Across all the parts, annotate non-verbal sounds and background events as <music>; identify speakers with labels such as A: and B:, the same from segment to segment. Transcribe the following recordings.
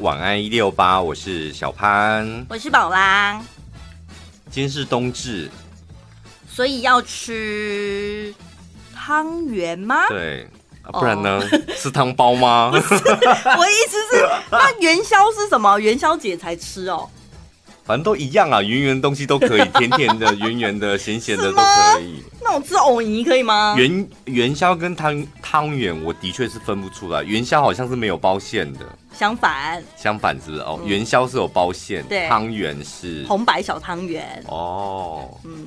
A: 晚安一六八，我是小潘，
B: 我是宝拉。
A: 今天是冬至，
B: 所以要吃汤圆吗？
A: 对，啊、不然呢？<laughs> 吃汤包
B: 吗？我意思是，那元宵是什么？元宵节才吃哦。
A: 反正都一样啊，圆圆的东西都可以，甜甜的、圆圆的、咸咸的都可以。
B: 那我吃藕泥可以吗？
A: 元元宵跟汤汤圆，我的确是分不出来。元宵好像是没有包馅的，
B: 相反，
A: 相反是不是？哦，嗯、元宵是有包馅，
B: 对，
A: 汤圆是
B: 红白小汤圆。
A: 哦，
B: 嗯。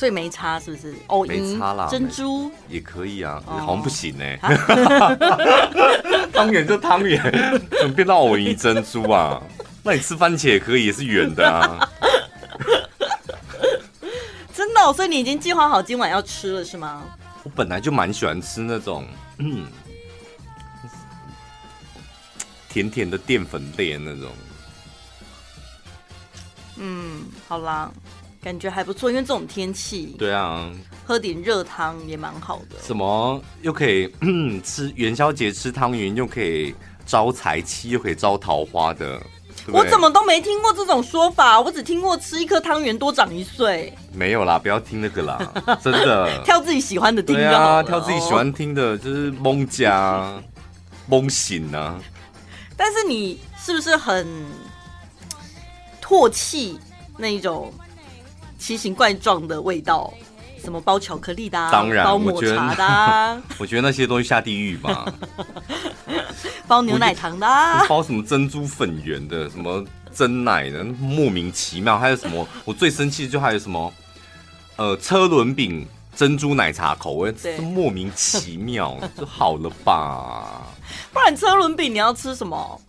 B: 所以没差是不是？哦，
A: 没差啦，
B: 珍珠
A: 也可以啊，哦、好像不行呢、<laughs> 欸。汤圆就汤圆，怎么变到藕泥珍珠啊？<laughs> 那你吃番茄也可以，也是圆的啊。<laughs>
B: 真的、哦，所以你已经计划好今晚要吃了是吗？
A: 我本来就蛮喜欢吃那种，嗯，甜甜的淀粉类的那种。
B: 嗯，好啦。感觉还不错，因为这种天气，
A: 对啊，
B: 喝点热汤也蛮好的。
A: 什么又可以 <clears throat> 吃元宵节吃汤圆，又可以招财气，又可以招桃花的，对对，
B: 我怎么都没听过这种说法，我只听过吃一颗汤圆多长一岁。
A: 没有啦，不要听那个啦，<laughs> 真的。
B: 挑自己喜欢的
A: 听啊，挑自己喜欢听的，就是蒙家蒙醒啊。
B: 但是你是不是很唾弃那一种？奇形怪状的味道，什么包巧克力的、啊，
A: 当然，
B: 包抹茶的、啊
A: 我，<laughs> 我觉得那些东西下地狱吧。<laughs>
B: 包牛奶糖的、啊，
A: 包什么珍珠粉圆的，什么真奶的，莫名其妙。还有什么？我最生气的就还有什么？呃，车轮饼珍珠奶茶口味，这莫名其妙，就好了吧？<laughs>
B: 不然车轮饼你要吃什么？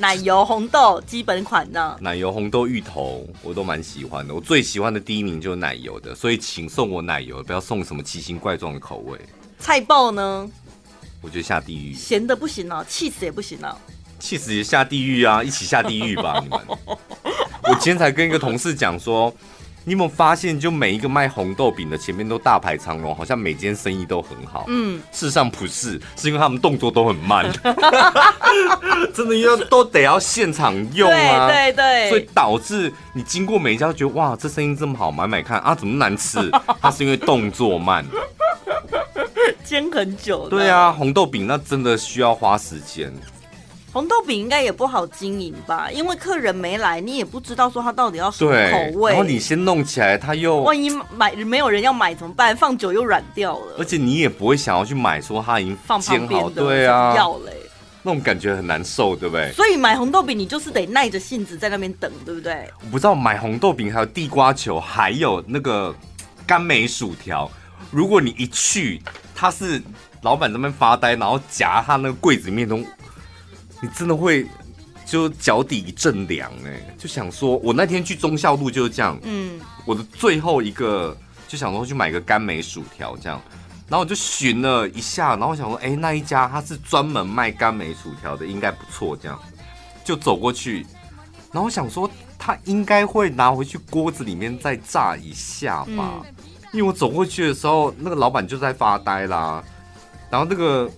B: 奶油红豆基本款呢？
A: 奶油红豆芋头我都蛮喜欢的，我最喜欢的第一名就是奶油的，所以请送我奶油，不要送什么奇形怪状的口味。
B: 菜爆呢？我
A: 觉得下地狱。
B: 咸的不行啊，气死也不行啊，
A: 气死也下地狱啊，一起下地狱吧你们。我今天才跟一个同事讲说。你有没有发现，就每一个卖红豆饼的前面都大排长龙，好像每间生意都很好。嗯，事实上不是，是因为他们动作都很慢，<laughs> 真的要都得要现场用啊。
B: 对对对，
A: 所以导致你经过每一家，觉得哇，这生意这么好，买买看啊，怎么难吃？<laughs> 它是因为动作慢，<laughs>
B: 煎很久。
A: 对啊，红豆饼那真的需要花时间。
B: 红豆饼应该也不好经营吧，因为客人没来，你也不知道说他到底要什么口味。
A: 然后你先弄起来，他又
B: 万一买没有人要买怎么办？放久又软掉了。
A: 而且你也不会想要去买，说他已经煎好，对啊，
B: 要嘞，
A: 那种感觉很难受，对不对？
B: 所以买红豆饼，你就是得耐着性子在那边等，对不对？
A: 我不知道买红豆饼还有地瓜球，还有那个甘梅薯条。如果你一去，他是老板在那边发呆，然后夹他那个柜子里面都。你真的会就脚底一阵凉哎，就想说，我那天去忠孝路就是这样，嗯，我的最后一个就想说去买个甘梅薯条这样，然后我就寻了一下，然后我想说，哎，那一家他是专门卖甘梅薯条的，应该不错，这样。就走过去，然后我想说他应该会拿回去锅子里面再炸一下吧，嗯，因为我走过去的时候，那个老板就在发呆啦，然后那个。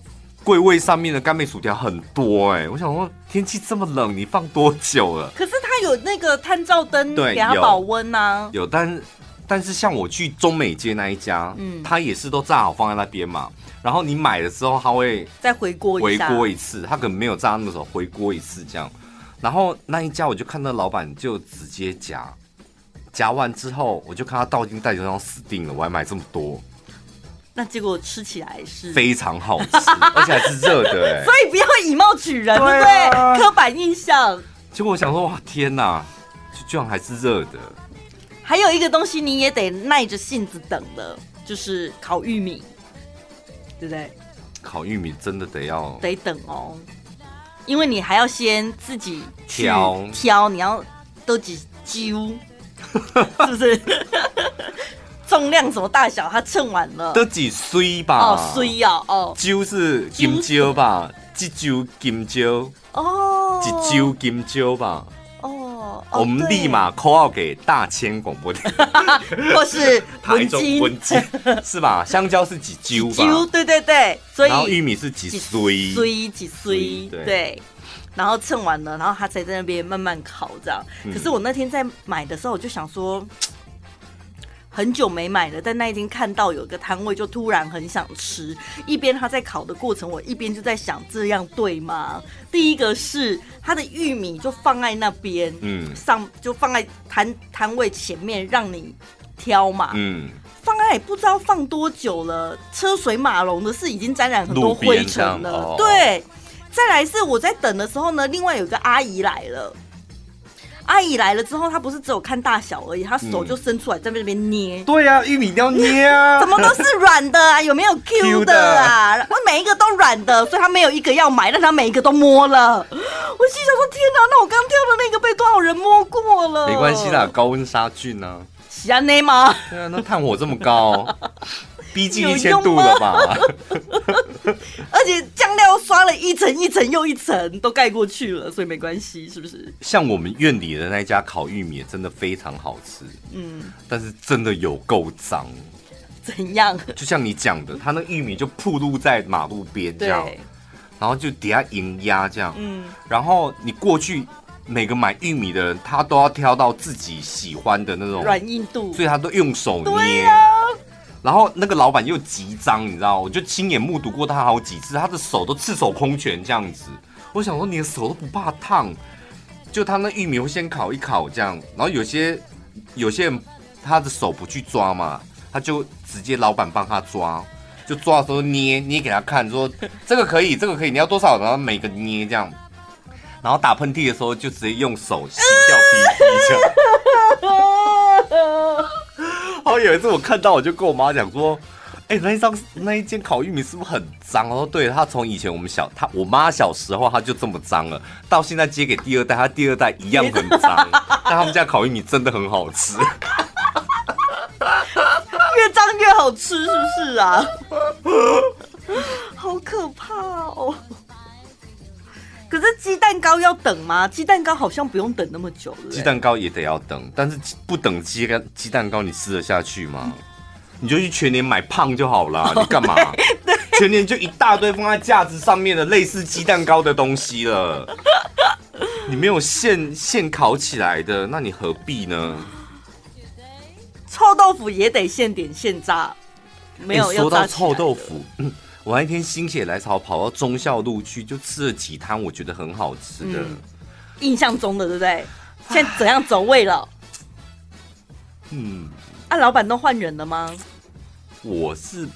A: 柜位上面的甘梅薯条很多哎、欸，我想说天气这么冷，你放多久了？
B: 可是它有那个探照灯，对，给它保温呐、啊。
A: 有，但但是像我去中美街那一家，嗯，它也是都炸好放在那边嘛。然后你买的时候，它会
B: 再回锅
A: 回锅一次，它可能没有炸那么熟，回锅一次这样。然后那一家我就看到老板就直接夹，夹完之后我就看他倒进袋子上死定了，我还买这么多。
B: 那结果吃起来是
A: 非常好吃，<laughs> 而且还是热的哎，
B: 所以不要以貌取人，对不对？刻板印象。
A: 结果我想说，哇，天哪，居然还是热的。
B: 还有一个东西你也得耐着性子等的，就是烤玉米，对不对？
A: 烤玉米真的得要
B: 得等哦，因为你还要先自己
A: 挑
B: 挑，你要都几揪，是不是？<laughs> 重量什么大小，它称完了。
A: 都几岁吧？
B: 哦，岁呀，哦。
A: 揪是金蕉吧？几揪金蕉？哦。几揪金蕉吧？
B: 哦。哦，
A: 我们立马 call 给大千广播电
B: 台，<laughs> 或是
A: 台中文金，是吧？香蕉是几揪吧？
B: 揪，对对对，所以
A: 然后玉米是几岁？
B: 岁几岁？对。然后称完了，然后他才在那边慢慢烤这样。可是我那天在买的时候，我就想说。很久没买了，但那一天看到有个摊位，就突然很想吃。一边他在烤的过程，我一边就在想，这样对吗？第一个是他的玉米就放在那边，嗯，上就放在摊摊位前面让你挑嘛，嗯，放在也不知道放多久了，车水马龙的是已经沾染很多灰尘了。哦、对，再来是我在等的时候呢，另外有个阿姨来了。阿姨来了之后，她不是只有看大小而已，她手就伸出来在那边捏。
A: 对呀、啊，玉米一定要捏啊！<laughs>
B: 怎么都是软的啊？有没有 Q 的啊？我每一个都软的，所以她没有一个要买，但她每一个都摸了。我心想说：天哪，那我刚挑的那个被多少人摸过了？
A: 没关系啦，高温杀菌呢、啊。
B: 喜安内吗？
A: 对啊，那炭火这么高。<laughs> 逼近一千度了吧？<laughs>
B: 而且酱料刷了一层一层又一层，都盖过去了，所以没关系，是不是？
A: 像我们院里的那家烤玉米，真的非常好吃。嗯，但是真的有够脏。
B: 怎样？<laughs>
A: 就像你讲的，他那玉米就铺露在马路边这样，然后就底下营压这样。嗯，然后你过去，每个买玉米的人，他都要挑到自己喜欢的那种
B: 软硬度，
A: 所以他都用手捏。然后那个老板又极脏，你知道，我就亲眼目睹过他好几次，他的手都赤手空拳这样子。我想说，你的手都不怕烫？就他那玉米会先烤一烤这样，然后有些有些人他的手不去抓嘛，他就直接老板帮他抓，就抓的时候捏捏给他看，说这个可以，这个可以，你要多少？然后每个捏这样，然后打喷嚏的时候就直接用手吸掉鼻涕这样。<laughs> 然后有一次我看到，我就跟我妈讲说：“哎、欸，那一张那一间烤玉米是不是很脏？”然后对，他从以前我们小他我妈小时候他就这么脏了，到现在接给第二代，他第二代一样很脏。<laughs> 但他们家烤玉米真的很好吃，<laughs>
B: 越脏越好吃，是不是啊？好可怕哦！可是鸡蛋糕要等吗？鸡蛋糕好像不用等那么久了。
A: 鸡蛋糕也得要等，但是不等鸡蛋鸡蛋糕，你吃得下去吗？你就去全年买胖就好了，<laughs> 你干嘛？全年就一大堆放在架子上面的类似鸡蛋糕的东西了。你没有现现烤起来的，那你何必呢？
B: 臭豆腐也得现点现炸，没有。
A: 说到臭豆腐。我那天心血来潮跑到忠孝路去，就吃了几摊我觉得很好吃的，嗯、
B: 印象中的对不对？现在怎样走位了？
A: 嗯，
B: 啊，老板都换人了吗？
A: 我是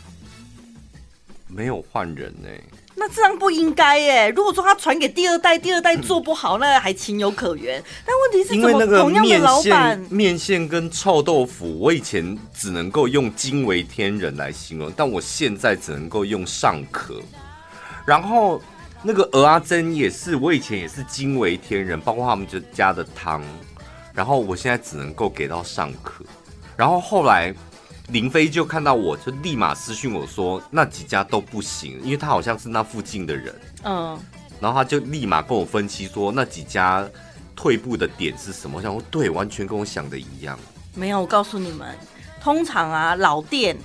A: 没有换人呢、欸。
B: 那这样不应该耶。如果说他传给第二代，第二代做不好，嗯、那还情有可原。但问题是，
A: 因为那个面线、面线跟臭豆腐，我以前只能够用惊为天人来形容，但我现在只能够用尚可。然后那个鹅阿珍也是，我以前也是惊为天人，包括他们就加的汤。然后我现在只能够给到尚可。然后后来。林飞就看到我，就立马私讯我说那几家都不行，因为他好像是那附近的人。嗯，然后他就立马跟我分析说那几家退步的点是什么。我想说对，完全跟我想的一样。
B: 没有，我告诉你们，通常啊老店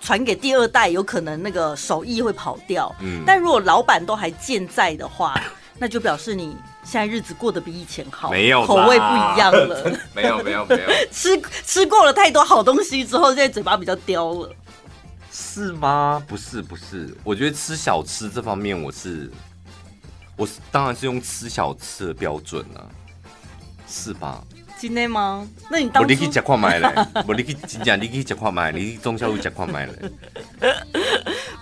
B: 传给第二代，有可能那个手艺会跑掉。嗯，但如果老板都还健在的话，那就表示你。现在日子过得比以前好，
A: 没有
B: 口味不一样了。
A: 没有没有没有，<laughs>
B: 吃吃过了太多好东西之后，现在嘴巴比较刁了。
A: 是吗？不是不是，我觉得吃小吃这方面，我是我是当然是用吃小吃的标准了，是吧？
B: 今天吗？那你当初
A: 我你去吃看买嘞，<laughs> 我你去真正你去吃看买，你去忠孝路吃看买嘞。<laughs>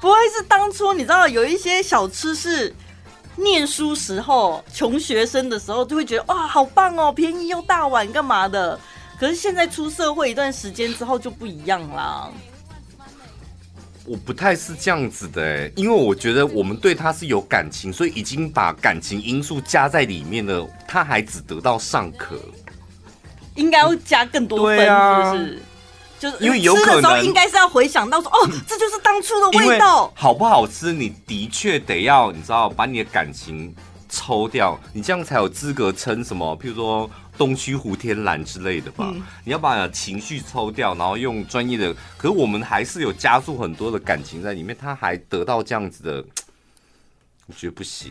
B: 不会是当初你知道有一些小吃是？念书时候，穷学生的时候，就会觉得哇，好棒哦，便宜又大碗，干嘛的？可是现在出社会一段时间之后就不一样啦。
A: 我不太是这样子的哎，因为我觉得我们对他是有感情，所以已经把感情因素加在里面了，他还只得到尚可，
B: 应该要加更多分，是不是？就是
A: 因为有可能
B: 应该是要回想到说，哦，这就是当初的味道。
A: 好不好吃，你的确得要，你知道，把你的感情抽掉，你这样才有资格称什么？譬如说东区胡天蓝之类的吧。嗯、你要把情绪抽掉，然后用专业的。可是我们还是有加入很多的感情在里面，他还得到这样子的，我觉得不行。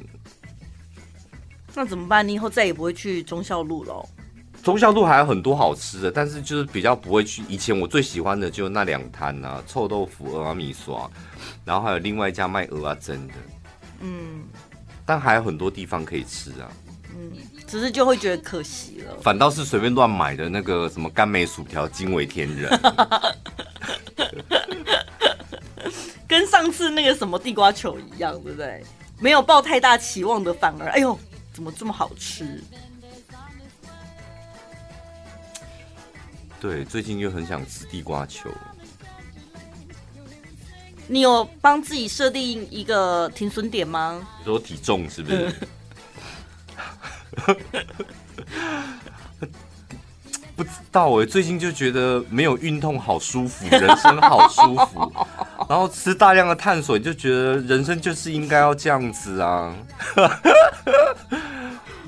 B: 那怎么办？你以后再也不会去忠孝路了。
A: 忠孝路还有很多好吃的，但是就是比较不会去。以前我最喜欢的就那两摊啊，臭豆腐、蚵仔米刷，然后还有另外一家卖鹅啊蒸的。嗯，但还有很多地方可以吃啊。
B: 嗯，只是就会觉得可惜了。
A: 反倒是随便乱买的那个什么甘梅薯条，惊为天人。<laughs>
B: 跟上次那个什么地瓜球一样，对不对？没有抱太大期望的，反而哎呦，怎么这么好吃？
A: 对，最近又很想吃地瓜球。
B: 你有帮自己设定一个停损点吗？
A: 你说体重是不是？<laughs> 不知道哎，最近就觉得没有运动好舒服，<laughs> 人生好舒服。<laughs> 然后吃大量的碳水，就觉得人生就是应该要这样子啊。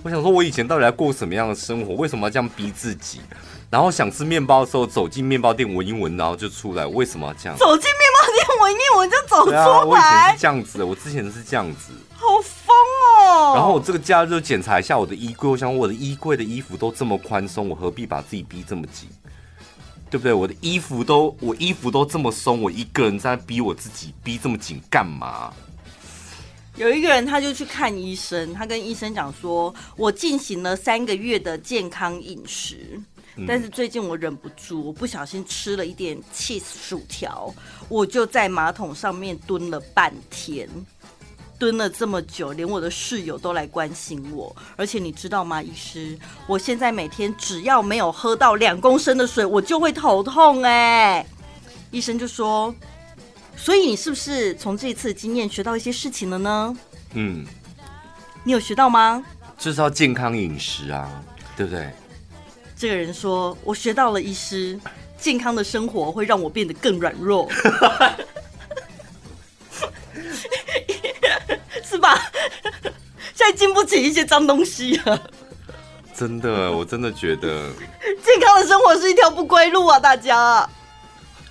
A: 我想说，我以前到底在过什么样的生活？为什么要这样逼自己？然后想吃面包的时候，走进面包店闻一闻，然后就出来。为什么要这样？
B: 走进面包店闻一闻就走出来。
A: 啊，我以前是这样子的，我之前是这样子。
B: 好疯哦！
A: 然后我这个假日就检查一下我的衣柜，我想我的衣柜的衣服都这么宽松，我何必把自己逼这么紧？对不对？我的衣服都我衣服都这么松，我一个人在逼我自己逼这么紧干嘛？
B: 有一个人他就去看医生，他跟医生讲说：“我进行了三个月的健康饮食。”但是最近我忍不住，我不小心吃了一点 cheese 薯条，我就在马桶上面蹲了半天，蹲了这么久，连我的室友都来关心我。而且你知道吗，医师，我现在每天只要没有喝到两公升的水，我就会头痛哎。医生就说，所以你是不是从这次经验学到一些事情了呢？嗯，你有学到吗？
A: 就是要健康饮食啊，对不对？
B: 这个人说：“我学到了，医师，健康的生活会让我变得更软弱，是吧？现在经不起一些脏东西啊。
A: 真的，我真的觉得 <laughs>
B: 健康的生活是一条不归路啊，大家。”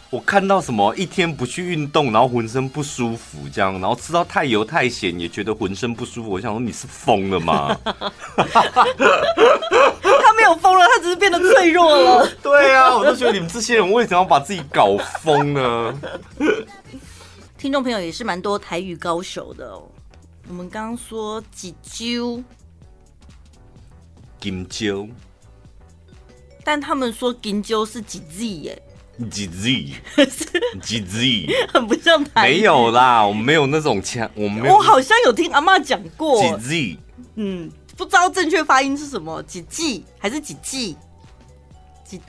A: 我看到什么一天不去运动，然后浑身不舒服，这样，然后吃到太油太咸也觉得浑身不舒服。我想说你是疯了吗？<laughs>
B: 他没有疯了，他只是变得脆弱了。<laughs>
A: 对啊，我就觉得你们这些人为什么要把自己搞疯呢？
B: 听众朋友也是蛮多台语高手的哦。我们刚刚说几揪，
A: 金揪，
B: 但他们说金揪是几 Z 耶。
A: 几 Z <laughs> 几 Z <laughs>
B: 很不像台。
A: 没有啦，我们没有那种腔，我们没有。
B: 我好像有听阿妈讲过
A: 几 Z，
B: 嗯，不知道正确发音是什么，几 G 还是几 G？几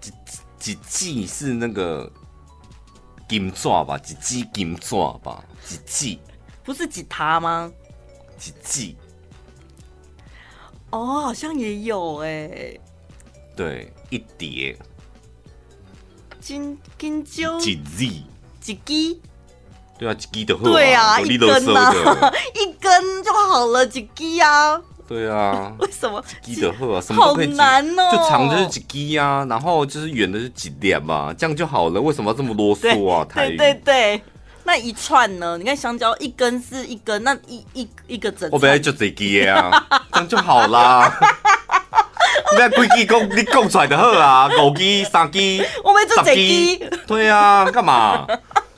A: 几几 G 是那个金爪吧？几 G 金爪吧？几 G <laughs>
B: 不是吉他吗？
A: 几 G
B: 哦，好像也有哎、欸，
A: 对，一叠。
B: 金金蕉
A: 几 Z
B: 几鸡？
A: 对啊，几鸡的
B: 对啊，一根呐、啊，<laughs> 一根就好了，几鸡啊？
A: 对啊，<laughs>
B: 为什么
A: 几的贺啊？什么都可以
B: 好难哦，
A: 就长的是几鸡啊，然后就是远的是几点嘛，这样就好了。为什么要这么啰嗦啊？台语
B: 对对对，那一串呢？你看香蕉一根是一根，那一一一个整，
A: 我本来就几鸡啊，这样就好啦。<laughs> 你要规矩讲，你讲出来就好啊，五鸡、三鸡、
B: 我们做几鸡？
A: 对啊，干嘛？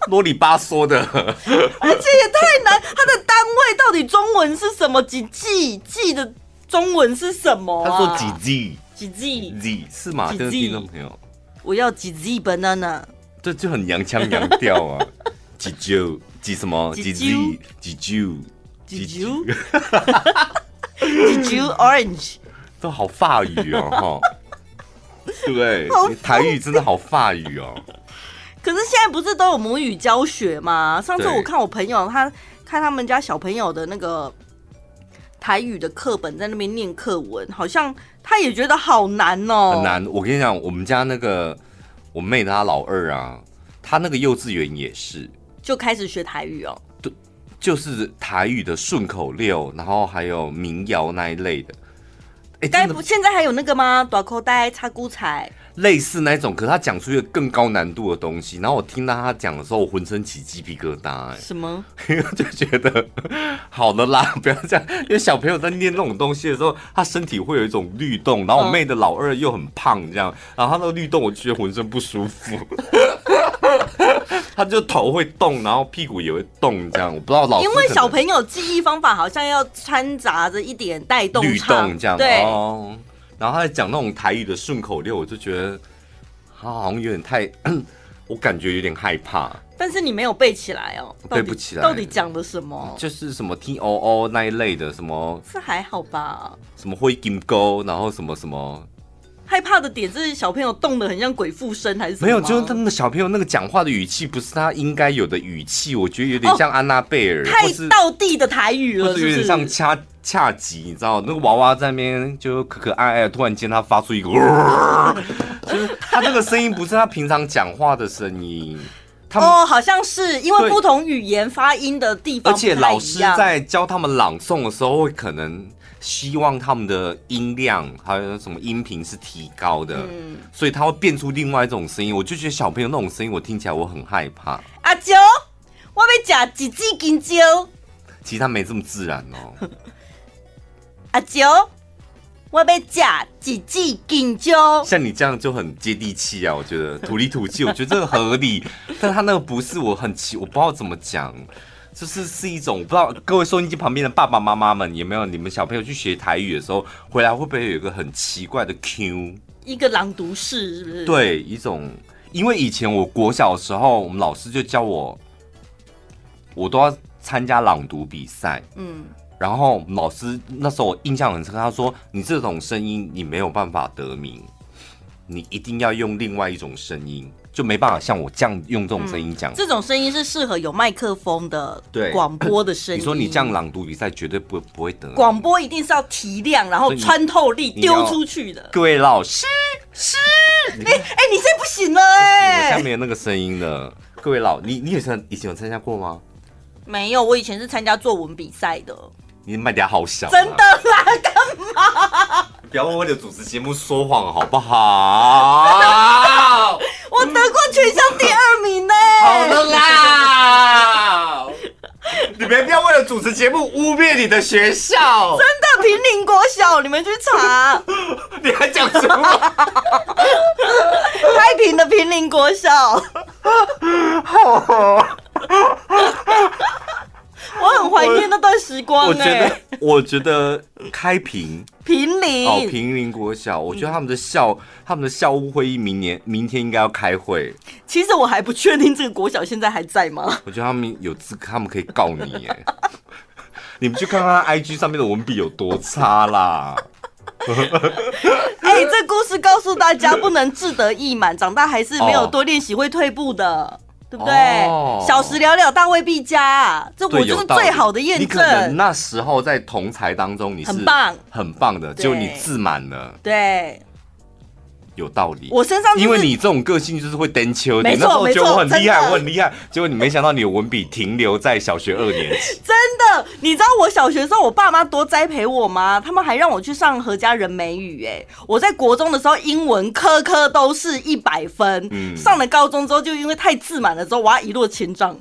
A: 啰里吧嗦的？
B: 而且也太难，它的单位到底中文是什么？几 G G 的中文是什么、啊？
A: 他说几 G
B: 几 G
A: Z 是吗？这个听众朋友，
B: 我要几 G banana，
A: 这就很洋腔洋调啊，<laughs> 几 J 几什么？几 G？几 J
B: 几 J 几 J <laughs> orange。
A: 都好法语哦，哈，<laughs> 对不对？台语真的好法语哦。
B: 可是现在不是都有母语教学吗？上次我看我朋友他看他们家小朋友的那个台语的课本，在那边念课文，好像他也觉得好难哦，
A: 很难。我跟你讲，我们家那个我妹她老二啊，她那个幼稚园也是就
B: 开始学台语哦。
A: 对，就是台语的顺口溜，然后还有民谣那一类的。哎，
B: 该不现在还有那个吗？短口袋插菇彩。
A: 类似那种，可是他讲出一个更高难度的东西，然后我听到他讲的时候，我浑身起鸡皮疙瘩。哎，
B: 什么？<laughs>
A: 就觉得 <laughs> 好了啦，不要这样。因为小朋友在念那种东西的时候，他身体会有一种律动，然后我妹的老二又很胖，这样，然后他那个律动，我就觉得浑身不舒服。他就头会动，然后屁股也会动，这样，我不知道老师。
B: 因为小朋友记忆方法好像要掺杂着一点带动
A: 律动，这样
B: 对。
A: 哦然后他在讲那种台语的顺口溜，我就觉得他好像有点太，<clears throat> 我感觉有点害怕。
B: 但是你没有背起来哦，
A: 背不起来。
B: 到底讲的什么？
A: 就是什么 T O O 那一类的，什么？
B: 是还好吧？
A: 什么灰金钩，然后什么什么？
B: 害怕的点是小朋友动得很像鬼附身，还是什么？
A: 没有，就是他们的小朋友那个讲话的语气不是他应该有的语气，我觉得有点像安娜贝尔，
B: 太道地的台语了，
A: 是有点像掐恰吉，你知道那个娃娃在那边就可可爱爱，突然间他发出一个，<laughs> 就是他那个声音不是他平常讲话的声音。
B: 哦，好像是因为不同语言发音的地方，
A: 而且老师在教他们朗诵的时候，会可能希望他们的音量还有什么音频是提高的，嗯，所以他会变出另外一种声音。我就觉得小朋友那种声音，我听起来我很害怕。
B: 阿啾，我要吃几只金蕉。
A: 其实他没这么自然哦。<laughs>
B: 阿啾，我要吃几只金蕉。
A: 像你这样就很接地气啊，我觉得土里土气，我觉得这个合理。但他那个不是，我很奇，我不知道怎么讲，就是是一种不知道。各位收音机旁边的爸爸妈妈们，有没有你们小朋友去学台语的时候，回来会不会有一个很奇怪的 Q？
B: 一个朗读式是不是？
A: 对，一种，因为以前我国小的时候，我们老师就教我，我都要参加朗读比赛。嗯。然后老师那时候我印象很深，他说：“你这种声音你没有办法得名，你一定要用另外一种声音，就没办法像我这样用这种声音讲。嗯”
B: 这种声音是适合有麦克风的，对广播的声音。
A: 你说你这样朗读比赛绝对不不会得。
B: 广播一定是要提亮，然后穿透力丢出去的。
A: 各位老师，
B: 是，哎哎，你现在不行了哎，
A: 我下面有那个声音了。各位老，你你有参以前有参加过吗？
B: 没有，我以前是参加作文比赛的。
A: 你麦嗲好小，
B: 真的啦？干嘛？
A: 不要为了主持节目说谎好不好？
B: 我得过全校第二名呢。
A: 好了啦，你们不要为了主持节目污蔑你的学校。
B: 真的，平林国小，你们去查。<laughs>
A: 你还讲什么？
B: 太平的平林国小。<laughs>
A: 好。
B: 我很怀念那段时光。
A: 我觉得，我觉得开平 <laughs>
B: 平林
A: 哦，平林国小，我觉得他们的校他们的校务会议明年明天应该要开会。
B: 其实我还不确定这个国小现在还在吗？
A: 我觉得他们有资格，他们可以告你耶。<laughs> 你们去看看 IG 上面的文笔有多差啦。<laughs>
B: 哎、欸，这故事告诉大家，不能志得意满，长大还是没有多练习会退步的。对不对？哦、小时了了，大未必佳。这我就是最好的验证。
A: 你可能那时候在同才当中，你是
B: 很棒、
A: 很棒的，就你自满了。
B: 对。
A: 有道理，
B: 我身上、就是、
A: 因为你这种个性就是会登秋，
B: 没错，
A: 那时候我很厉害，我很厉害，结果你没想到你的文笔停留在小学二年级。
B: 真的，你知道我小学的时候，我爸妈多栽培我吗？他们还让我去上何家人美语，哎，我在国中的时候英文科科都是一百分，嗯，上了高中之后就因为太自满了之后，我要一落千丈。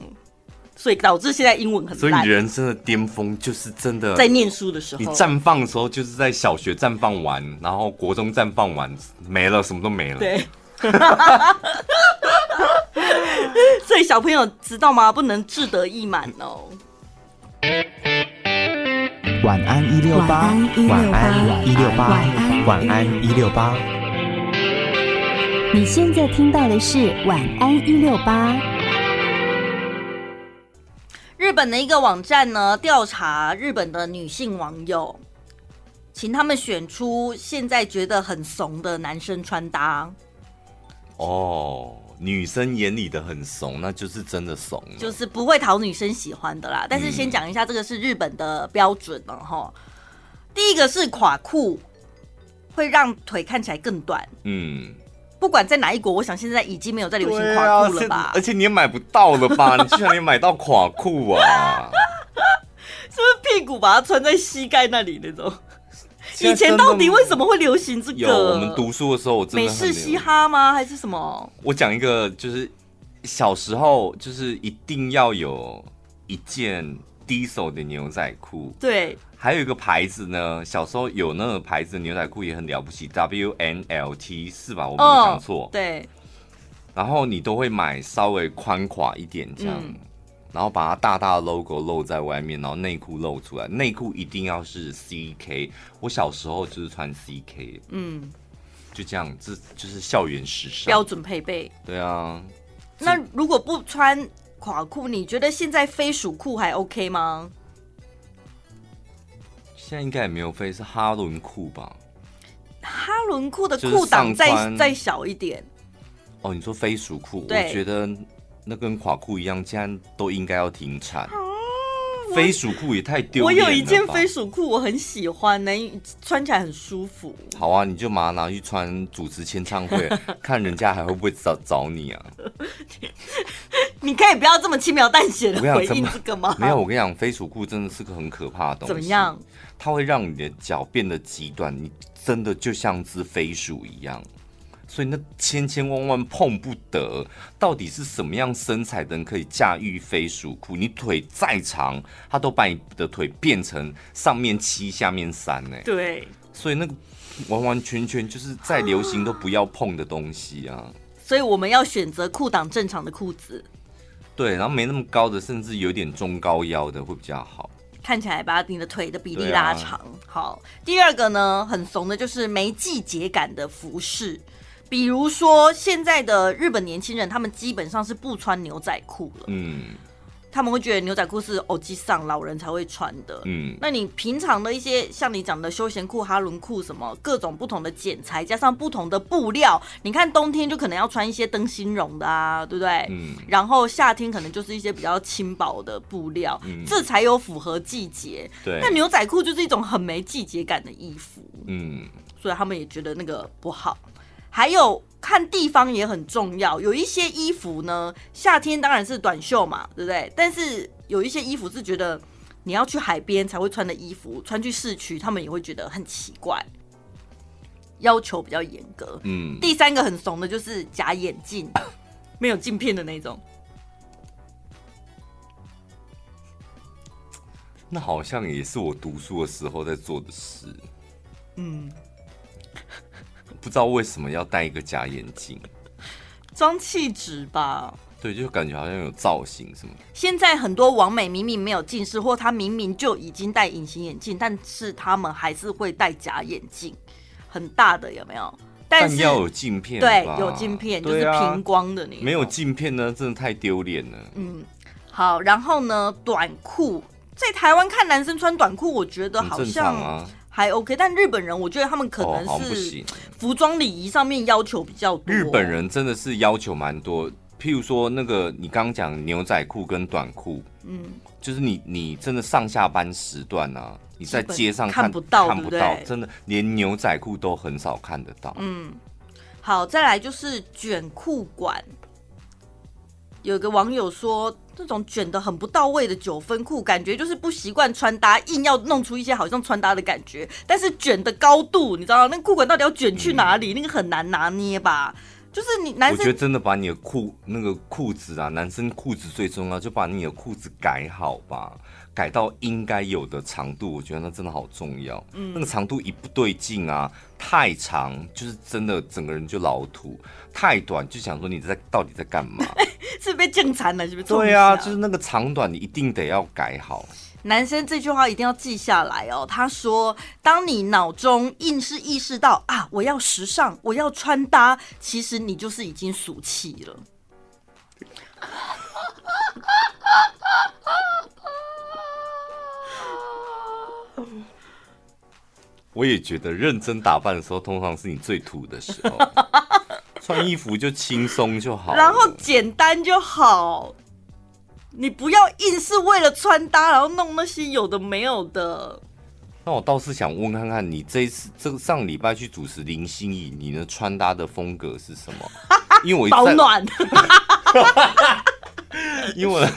B: 所以导致现在英文很烂。
A: 所以你人生的巅峰就是真的
B: 在念书的时候，
A: 你绽放的时候就是在小学绽放完，然后国中绽放完没了，什么都没了。
B: 对。<laughs> 所以小朋友知道吗？不能志得意满哦。
C: 晚安一六八，晚安一六八，晚安一六八。
D: 你现在听到的是晚安一六八。
B: 日本的一个网站呢，调查日本的女性网友，请他们选出现在觉得很怂的男生穿搭。
A: 哦，女生眼里的很怂，那就是真的怂，
B: 就是不会讨女生喜欢的啦。但是先讲一下，这个是日本的标准了哈。嗯、第一个是垮裤，会让腿看起来更短。嗯。不管在哪一国，我想现在已经没有在流行垮裤了吧？
A: 啊、而且你也买不到了吧？<laughs> 你居然也买到垮裤啊？
B: 是不是屁股把它穿在膝盖那里那种？以前到底为什么会流行这个？
A: 有我们读书的时候，我真的
B: 美式嘻哈吗？还是什么？
A: 我讲一个，就是小时候就是一定要有一件 Diesel 的牛仔裤。
B: 对，
A: 还有一个牌子呢，小时候有那个牌子的牛仔裤也很了不起，WNLT 是吧？我没有讲错。
B: 对。
A: 然后你都会买稍微宽垮一点这样。嗯然后把它大大的 logo 露在外面，然后内裤露出来，内裤一定要是 CK。我小时候就是穿 CK，嗯，就这样，这就是校园时尚
B: 标准配备。
A: 对啊，
B: 那如果不穿垮裤，你觉得现在飞鼠裤还 OK 吗？
A: 现在应该也没有飞，是哈伦裤吧？
B: 哈伦裤的裤档再再小一点。
A: 哦，你说飞鼠裤，我觉得。那跟垮裤一样，现在都应该要停产。啊、飞鼠裤也太丢脸了。我
B: 有一件飞鼠裤，我很喜欢，能穿起来很舒服。
A: 好啊，你就马上拿去穿，主持签唱会，<laughs> 看人家还会不会找找你啊？<laughs>
B: 你可以不要这么轻描淡写的回应这个吗？
A: 没有，我跟你讲，飞鼠裤真的是个很可怕的东西。
B: 怎么样？
A: 它会让你的脚变得极短，你真的就像只飞鼠一样。所以那千千万万碰不得，到底是什么样身材的人可以驾驭飞鼠裤？你腿再长，他都把你的腿变成上面七下面三呢？
B: 对，
A: 所以那个完完全全就是再流行都不要碰的东西啊！
B: 所以我们要选择裤档正常的裤子，
A: 对，然后没那么高的，甚至有点中高腰的会比较好，
B: 看起来把你的腿的比例拉长。啊、好，第二个呢，很怂的就是没季节感的服饰。比如说，现在的日本年轻人，他们基本上是不穿牛仔裤了。嗯，他们会觉得牛仔裤是欧吉桑老人才会穿的。嗯，那你平常的一些像你讲的休闲裤、哈伦裤什么，各种不同的剪裁，加上不同的布料，你看冬天就可能要穿一些灯芯绒的啊，对不对？嗯，然后夏天可能就是一些比较轻薄的布料，嗯，这才有符合季节。对，那牛仔裤就是一种很没季节感的衣服。嗯，所以他们也觉得那个不好。还有看地方也很重要，有一些衣服呢，夏天当然是短袖嘛，对不对？但是有一些衣服是觉得你要去海边才会穿的衣服，穿去市区他们也会觉得很奇怪，要求比较严格。嗯，第三个很怂的就是假眼镜，<coughs> 没有镜片的那种。
A: 那好像也是我读书的时候在做的事。嗯。不知道为什么要戴一个假眼镜，
B: 装气质吧？
A: 对，就感觉好像有造型什么。
B: 现在很多网美明明没有近视，或他明明就已经戴隐形眼镜，但是他们还是会戴假眼镜，很大的有没有？
A: 但是但要有镜片，
B: 对，有镜片就是平光的那种。
A: 没有镜片呢，真的太丢脸了。
B: 嗯，好，然后呢，短裤在台湾看男生穿短裤，我觉得好像。还 OK，但日本人我觉得他们可能是服装礼仪上面要求比较多。
A: 日本人真的是要求蛮多，譬如说那个你刚刚讲牛仔裤跟短裤，嗯，就是你你真的上下班时段啊，你在街上看，
B: 看不到，
A: 看不到，真的连牛仔裤都很少看得到。
B: 嗯，好，再来就是卷裤管，有个网友说。这种卷得很不到位的九分裤，感觉就是不习惯穿搭，硬要弄出一些好像穿搭的感觉。但是卷的高度，你知道那裤管到底要卷去哪里？那个很难拿捏吧？就是你男生，
A: 我觉得真的把你的裤那个裤子啊，男生裤子最重要，就把你的裤子改好吧。改到应该有的长度，我觉得那真的好重要。嗯，那个长度一不对劲啊，太长就是真的整个人就老土；太短就想说你在到底在干嘛？<laughs>
B: 是被震残了，是不是？
A: 对啊，就是那个长短你一定得要改好。
B: 男生这句话一定要记下来哦。他说：“当你脑中硬是意识到啊，我要时尚，我要穿搭，其实你就是已经俗气了。<laughs> ”
A: <laughs> 我也觉得认真打扮的时候，通常是你最土的时候。<laughs> 穿衣服就轻松就好，
B: 然后简单就好。你不要硬是为了穿搭，然后弄那些有的没有的。
A: 那我倒是想问看看，你这一次这个上礼拜去主持林心怡，你的穿搭的风格是什么？<laughs> 因为我
B: 保暖。<laughs>
A: 因为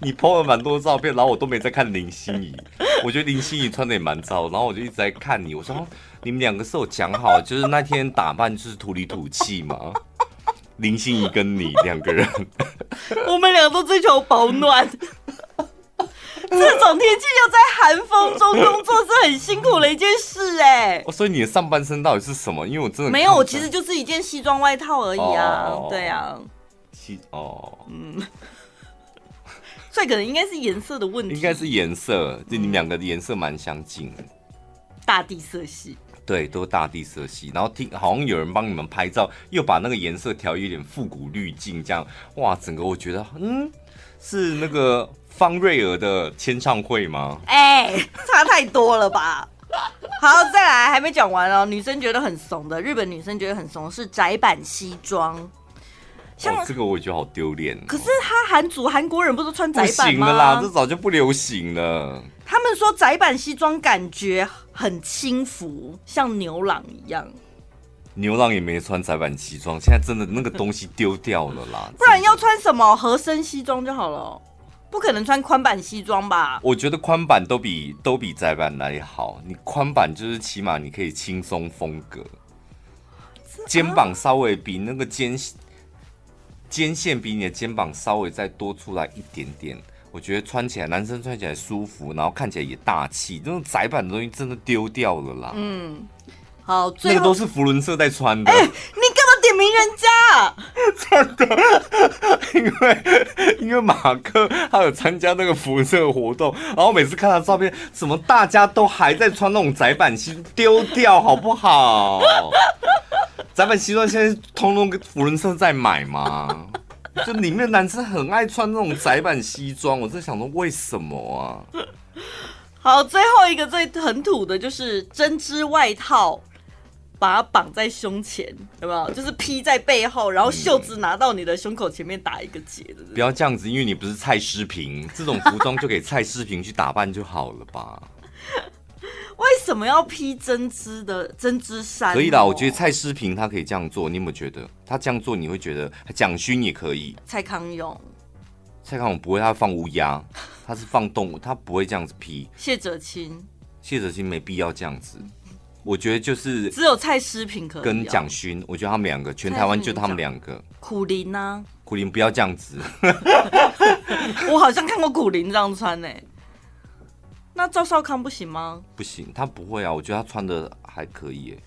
A: 你 po 了蛮多照片，然后我都没在看林心怡。我觉得林心怡穿的也蛮糟，然后我就一直在看你。我说你们两个是有讲好，就是那天打扮就是土里土气嘛。林心怡跟你两个人，<laughs>
B: 我们两个都追求保暖。<laughs> 这种天气要在寒风中工作是很辛苦的一件事哎。
A: 哦，所以你的上半身到底是什么？因为我真的
B: 没有，我其实就是一件西装外套而已啊。
A: 哦、
B: 对啊，
A: 西哦，
B: 嗯，所以可能应该是颜色的问题，
A: 应该是颜色，就你们两个的颜色蛮相近的，
B: 大地色系。
A: 对，都是大地色系。然后听好像有人帮你们拍照，又把那个颜色调一点复古滤镜，这样哇，整个我觉得嗯，是那个。方瑞儿的签唱会吗？
B: 哎、欸，差太多了吧！好，再来，还没讲完哦。女生觉得很怂的，日本女生觉得很怂是窄版西装。
A: 像、哦、这个我也觉得好丢脸、哦。
B: 可是他韩族韩国人不都穿窄版
A: 吗？了啦，这早就不流行了。
B: 他们说窄版西装感觉很轻浮，像牛郎一样。
A: 牛郎也没穿窄版西装，现在真的那个东西丢掉了啦。<laughs>
B: 不然要穿什么合身西装就好了。不可能穿宽版西装吧？
A: 我觉得宽版都比都比窄版来好。你宽版就是起码你可以轻松风格，肩膀稍微比那个肩肩线比你的肩膀稍微再多出来一点点，我觉得穿起来男生穿起来舒服，然后看起来也大气。这种窄版的东西真的丢掉了啦。
B: 嗯，好，
A: 那个都是福伦社在穿的。
B: 欸，你点名人家，<laughs>
A: 真的，<laughs> 因为因为马克他有参加那个服饰的活动，然后每次看他照片，怎么大家都还在穿那种窄版西，丢掉好不好？窄版西装现在通通跟福伦社在买吗？<laughs> 就里面男生很爱穿那种窄版西装，我在想说为什么啊？
B: 好，最后一个最很土的就是针织外套。把它绑在胸前，有没有？就是披在背后，然后袖子拿到你的胸口前面打一个结的。
A: 不要这样子，因为你不是蔡诗萍，这种服装就给蔡诗萍去打扮就好了吧？<laughs>
B: 为什么要披针织的针织衫？
A: 可以啦，我觉得蔡诗萍她可以这样做，你有没有觉得？她这样做你会觉得蒋勋也可以。
B: 蔡康永，
A: 蔡康永不会，他放乌鸦，他是放动物，他不会这样子披。
B: 谢哲青，
A: 谢哲青没必要这样子。我觉得就是
B: 只有蔡诗平可以
A: 跟蒋勋，我觉得他们两个全台湾就他们两个。
B: 苦林呢？
A: 苦林不要这样子。<laughs>
B: 我好像看过苦林这样穿呢。那赵少康不行吗？
A: 不行，他不会啊。我觉得他穿的还可以耶。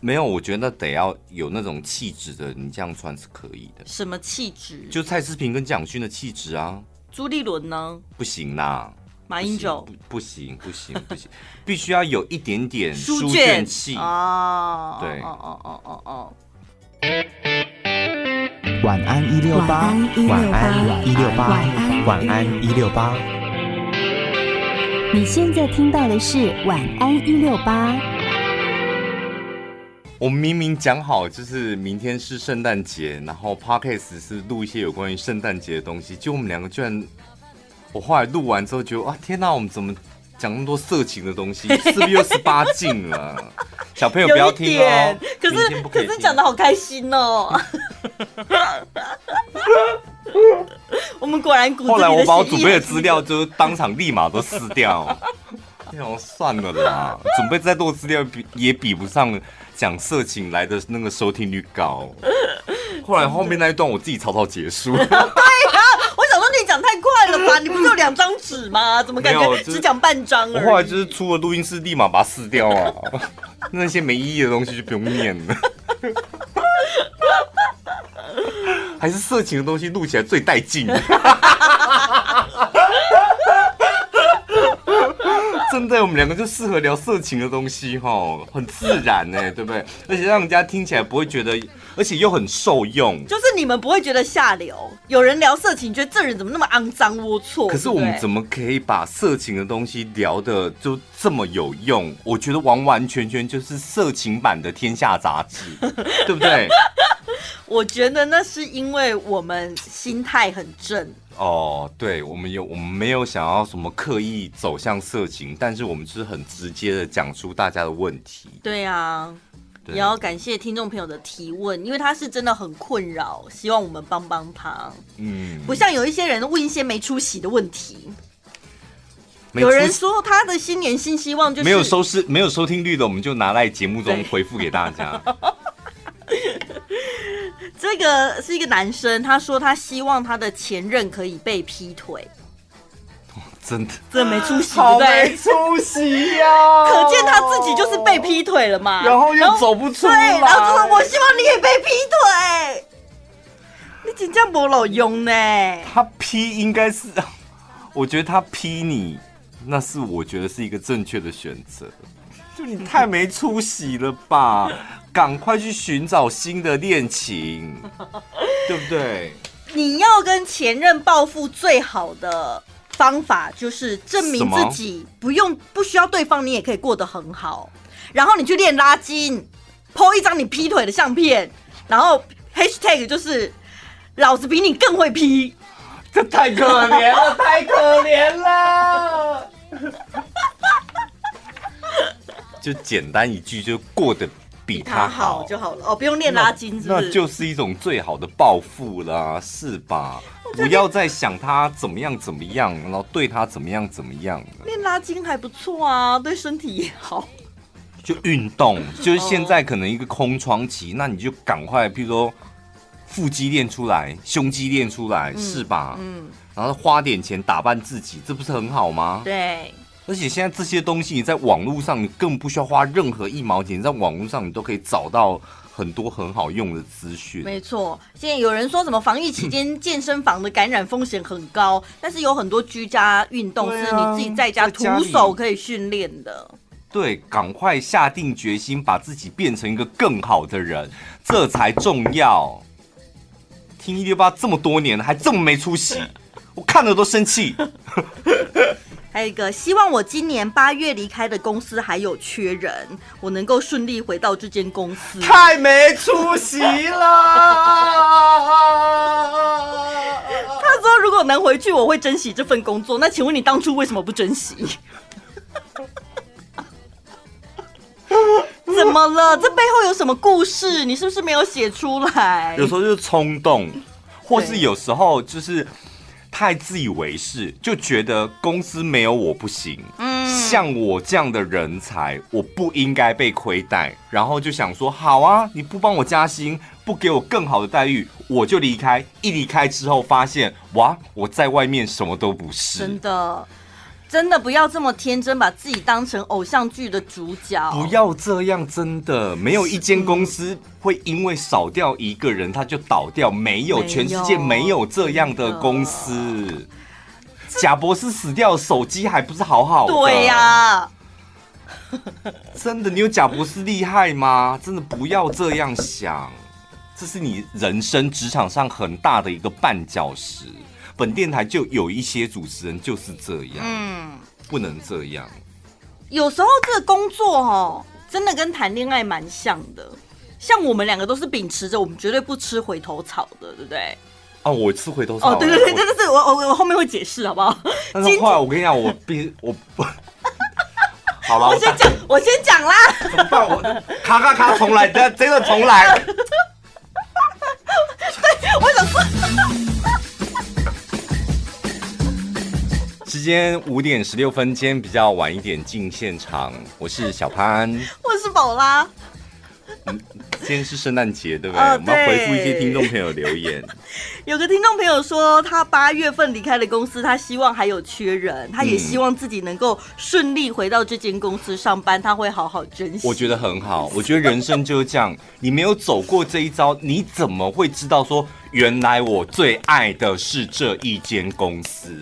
A: 没有，我觉得那得要有那种气质的，你这样穿是可以的。
B: 什么气质？
A: 就蔡思平跟蒋勋的气质啊。
B: 朱立伦呢？
A: 不行啦。
B: 马英九
A: 不不行不行不行，必须要有一点点书卷气
B: 哦。
A: 对
B: 哦哦哦哦哦。
C: 晚安一六八，晚安一六八，晚安一六八。
D: 你现在听到的是晚安一六八。
A: 我们明明讲好就是明天是圣诞节，然后 Podcast 是录一些有关于圣诞节的东西，就我们两个居然。我后来录完之后觉得，哇，天哪，我们怎么讲那么多色情的东西？是不是又十八禁了？<laughs> 小朋友不要听哦。
B: 可是可是讲的好开心哦。<laughs> 我们果然。
A: 后来我把我准备的资料就当场立马都撕掉。<laughs> 那种算了啦，准备再多资料比也比不上讲色情来的那个收听率高。后来后面那一段我自己草草结束。
B: 你不是有两张纸吗？怎么感觉只讲半张？
A: 我后来就是出了录音室，立马把它撕掉啊！<laughs> 那些没意义的东西就不用念了。<laughs> 还是色情的东西录起来最带劲。真的，我们两个就适合聊色情的东西哈，很自然呢，<laughs> 对不对？而且让人家听起来不会觉得，而且又很受用。
B: 就是你们不会觉得下流，有人聊色情，觉得这人怎么那么肮脏龌龊？
A: 可是我们怎么可以把色情的东西聊的就这么有用？我觉得完完全全就是色情版的《天下杂志》，<laughs> 对不对？
B: 我觉得那是因为我们心态很正。
A: 哦，对，我们有，我们没有想要什么刻意走向色情，但是我们就是很直接的讲出大家的问题。
B: 对啊，也要感谢听众朋友的提问，因为他是真的很困扰，希望我们帮帮他。嗯，不像有一些人问一些没出息的问题。有人说他的新年新希望就是
A: 没有收视、没有收听率的，我们就拿来节目中回复给大家。<laughs>
B: 这个是一个男生，他说他希望他的前任可以被劈腿。
A: 真的，
B: 真的没出息，
A: 好没出息呀、啊！
B: 可见他自己就是被劈腿了嘛，
A: 然后又走不出来，
B: 然后就说：“我希望你也被劈腿。”你真这样没老用呢？
A: 他劈应该是，<laughs> 我觉得他劈你，那是我觉得是一个正确的选择。就你太没出息了吧？赶快去寻找新的恋情，<laughs> 对不对？
B: 你要跟前任报复最好的。方法就是证明自己不用不需要对方，你也可以过得很好。然后你去练拉筋，po 一张你劈腿的相片，然后 hashtag 就是老子比你更会劈。
A: 这太可怜了，太可怜了。<laughs> 就简单一句，就过得比他好，
B: 就好了哦，不用练拉筋是不是？
A: 那就是一种最好的报复啦，是吧？不要再想他怎么样怎么样，然后对他怎么样怎么样。
B: 练拉筋还不错啊，对身体也好。
A: 就运动，就是现在可能一个空窗期，那你就赶快，譬如说腹肌练出来，胸肌练出来，嗯、是吧？嗯。然后花点钱打扮自己，这不是很好吗？
B: 对。
A: 而且现在这些东西，你在网络上，你更不需要花任何一毛钱，在网络上你都可以找到。很多很好用的资讯，
B: 没错。现在有人说什么防疫期间健身房的感染风险很高，但是有很多居家运动是你自己在家徒手可以训练的。
A: 对，赶快下定决心把自己变成一个更好的人，这才重要。听一六八这么多年了，还这么没出息，我看了都生气。
B: 还有一个，希望我今年八月离开的公司还有缺人，我能够顺利回到这间公司。
A: 太没出息了！<laughs>
B: 他说如果能回去，我会珍惜这份工作。那请问你当初为什么不珍惜？<laughs> 怎么了？这背后有什么故事？你是不是没有写出来？
A: 有时候就是冲动，或是有时候就是。太自以为是，就觉得公司没有我不行。嗯，像我这样的人才，我不应该被亏待。然后就想说，好啊，你不帮我加薪，不给我更好的待遇，我就离开。一离开之后，发现哇，我在外面什么都不是。
B: 真的。真的不要这么天真，把自己当成偶像剧的主角。
A: 不要这样，真的没有一间公司会因为少掉一个人他就倒掉，没有，全世界没有这样的公司。贾博士死掉，手机还不是好好的？
B: 对呀、啊，
A: 真的，你有贾博士厉害吗？真的不要这样想，这是你人生职场上很大的一个绊脚石。本电台就有一些主持人就是这样，嗯，不能这样。
B: 有时候这个工作哦，真的跟谈恋爱蛮像的。像我们两个都是秉持着我们绝对不吃回头草的，对不对？
A: 哦，我吃回头草。
B: 哦，对对对，真的是我我我后面会解释好不好？
A: 但是后来我跟你讲，我必我 <laughs> 不。好了，
B: 我先讲，我先讲啦。
A: 怎么办？我咔咔咔重来，真真的重来。<laughs> 对，
B: 我想说。
A: 时间五点十六分，今天比较晚一点进现场。我是小潘，
B: 我是宝拉。
A: 嗯，今天是圣诞节，对不对？我们要回复一些听众朋友留言。
B: 有个听众朋友说，他八月份离开了公司，他希望还有缺人，他也希望自己能够顺利回到这间公司上班，他会好好珍惜。
A: 我觉得很好，我觉得人生就是这样，你没有走过这一遭，你怎么会知道说，原来我最爱的是这一间公司？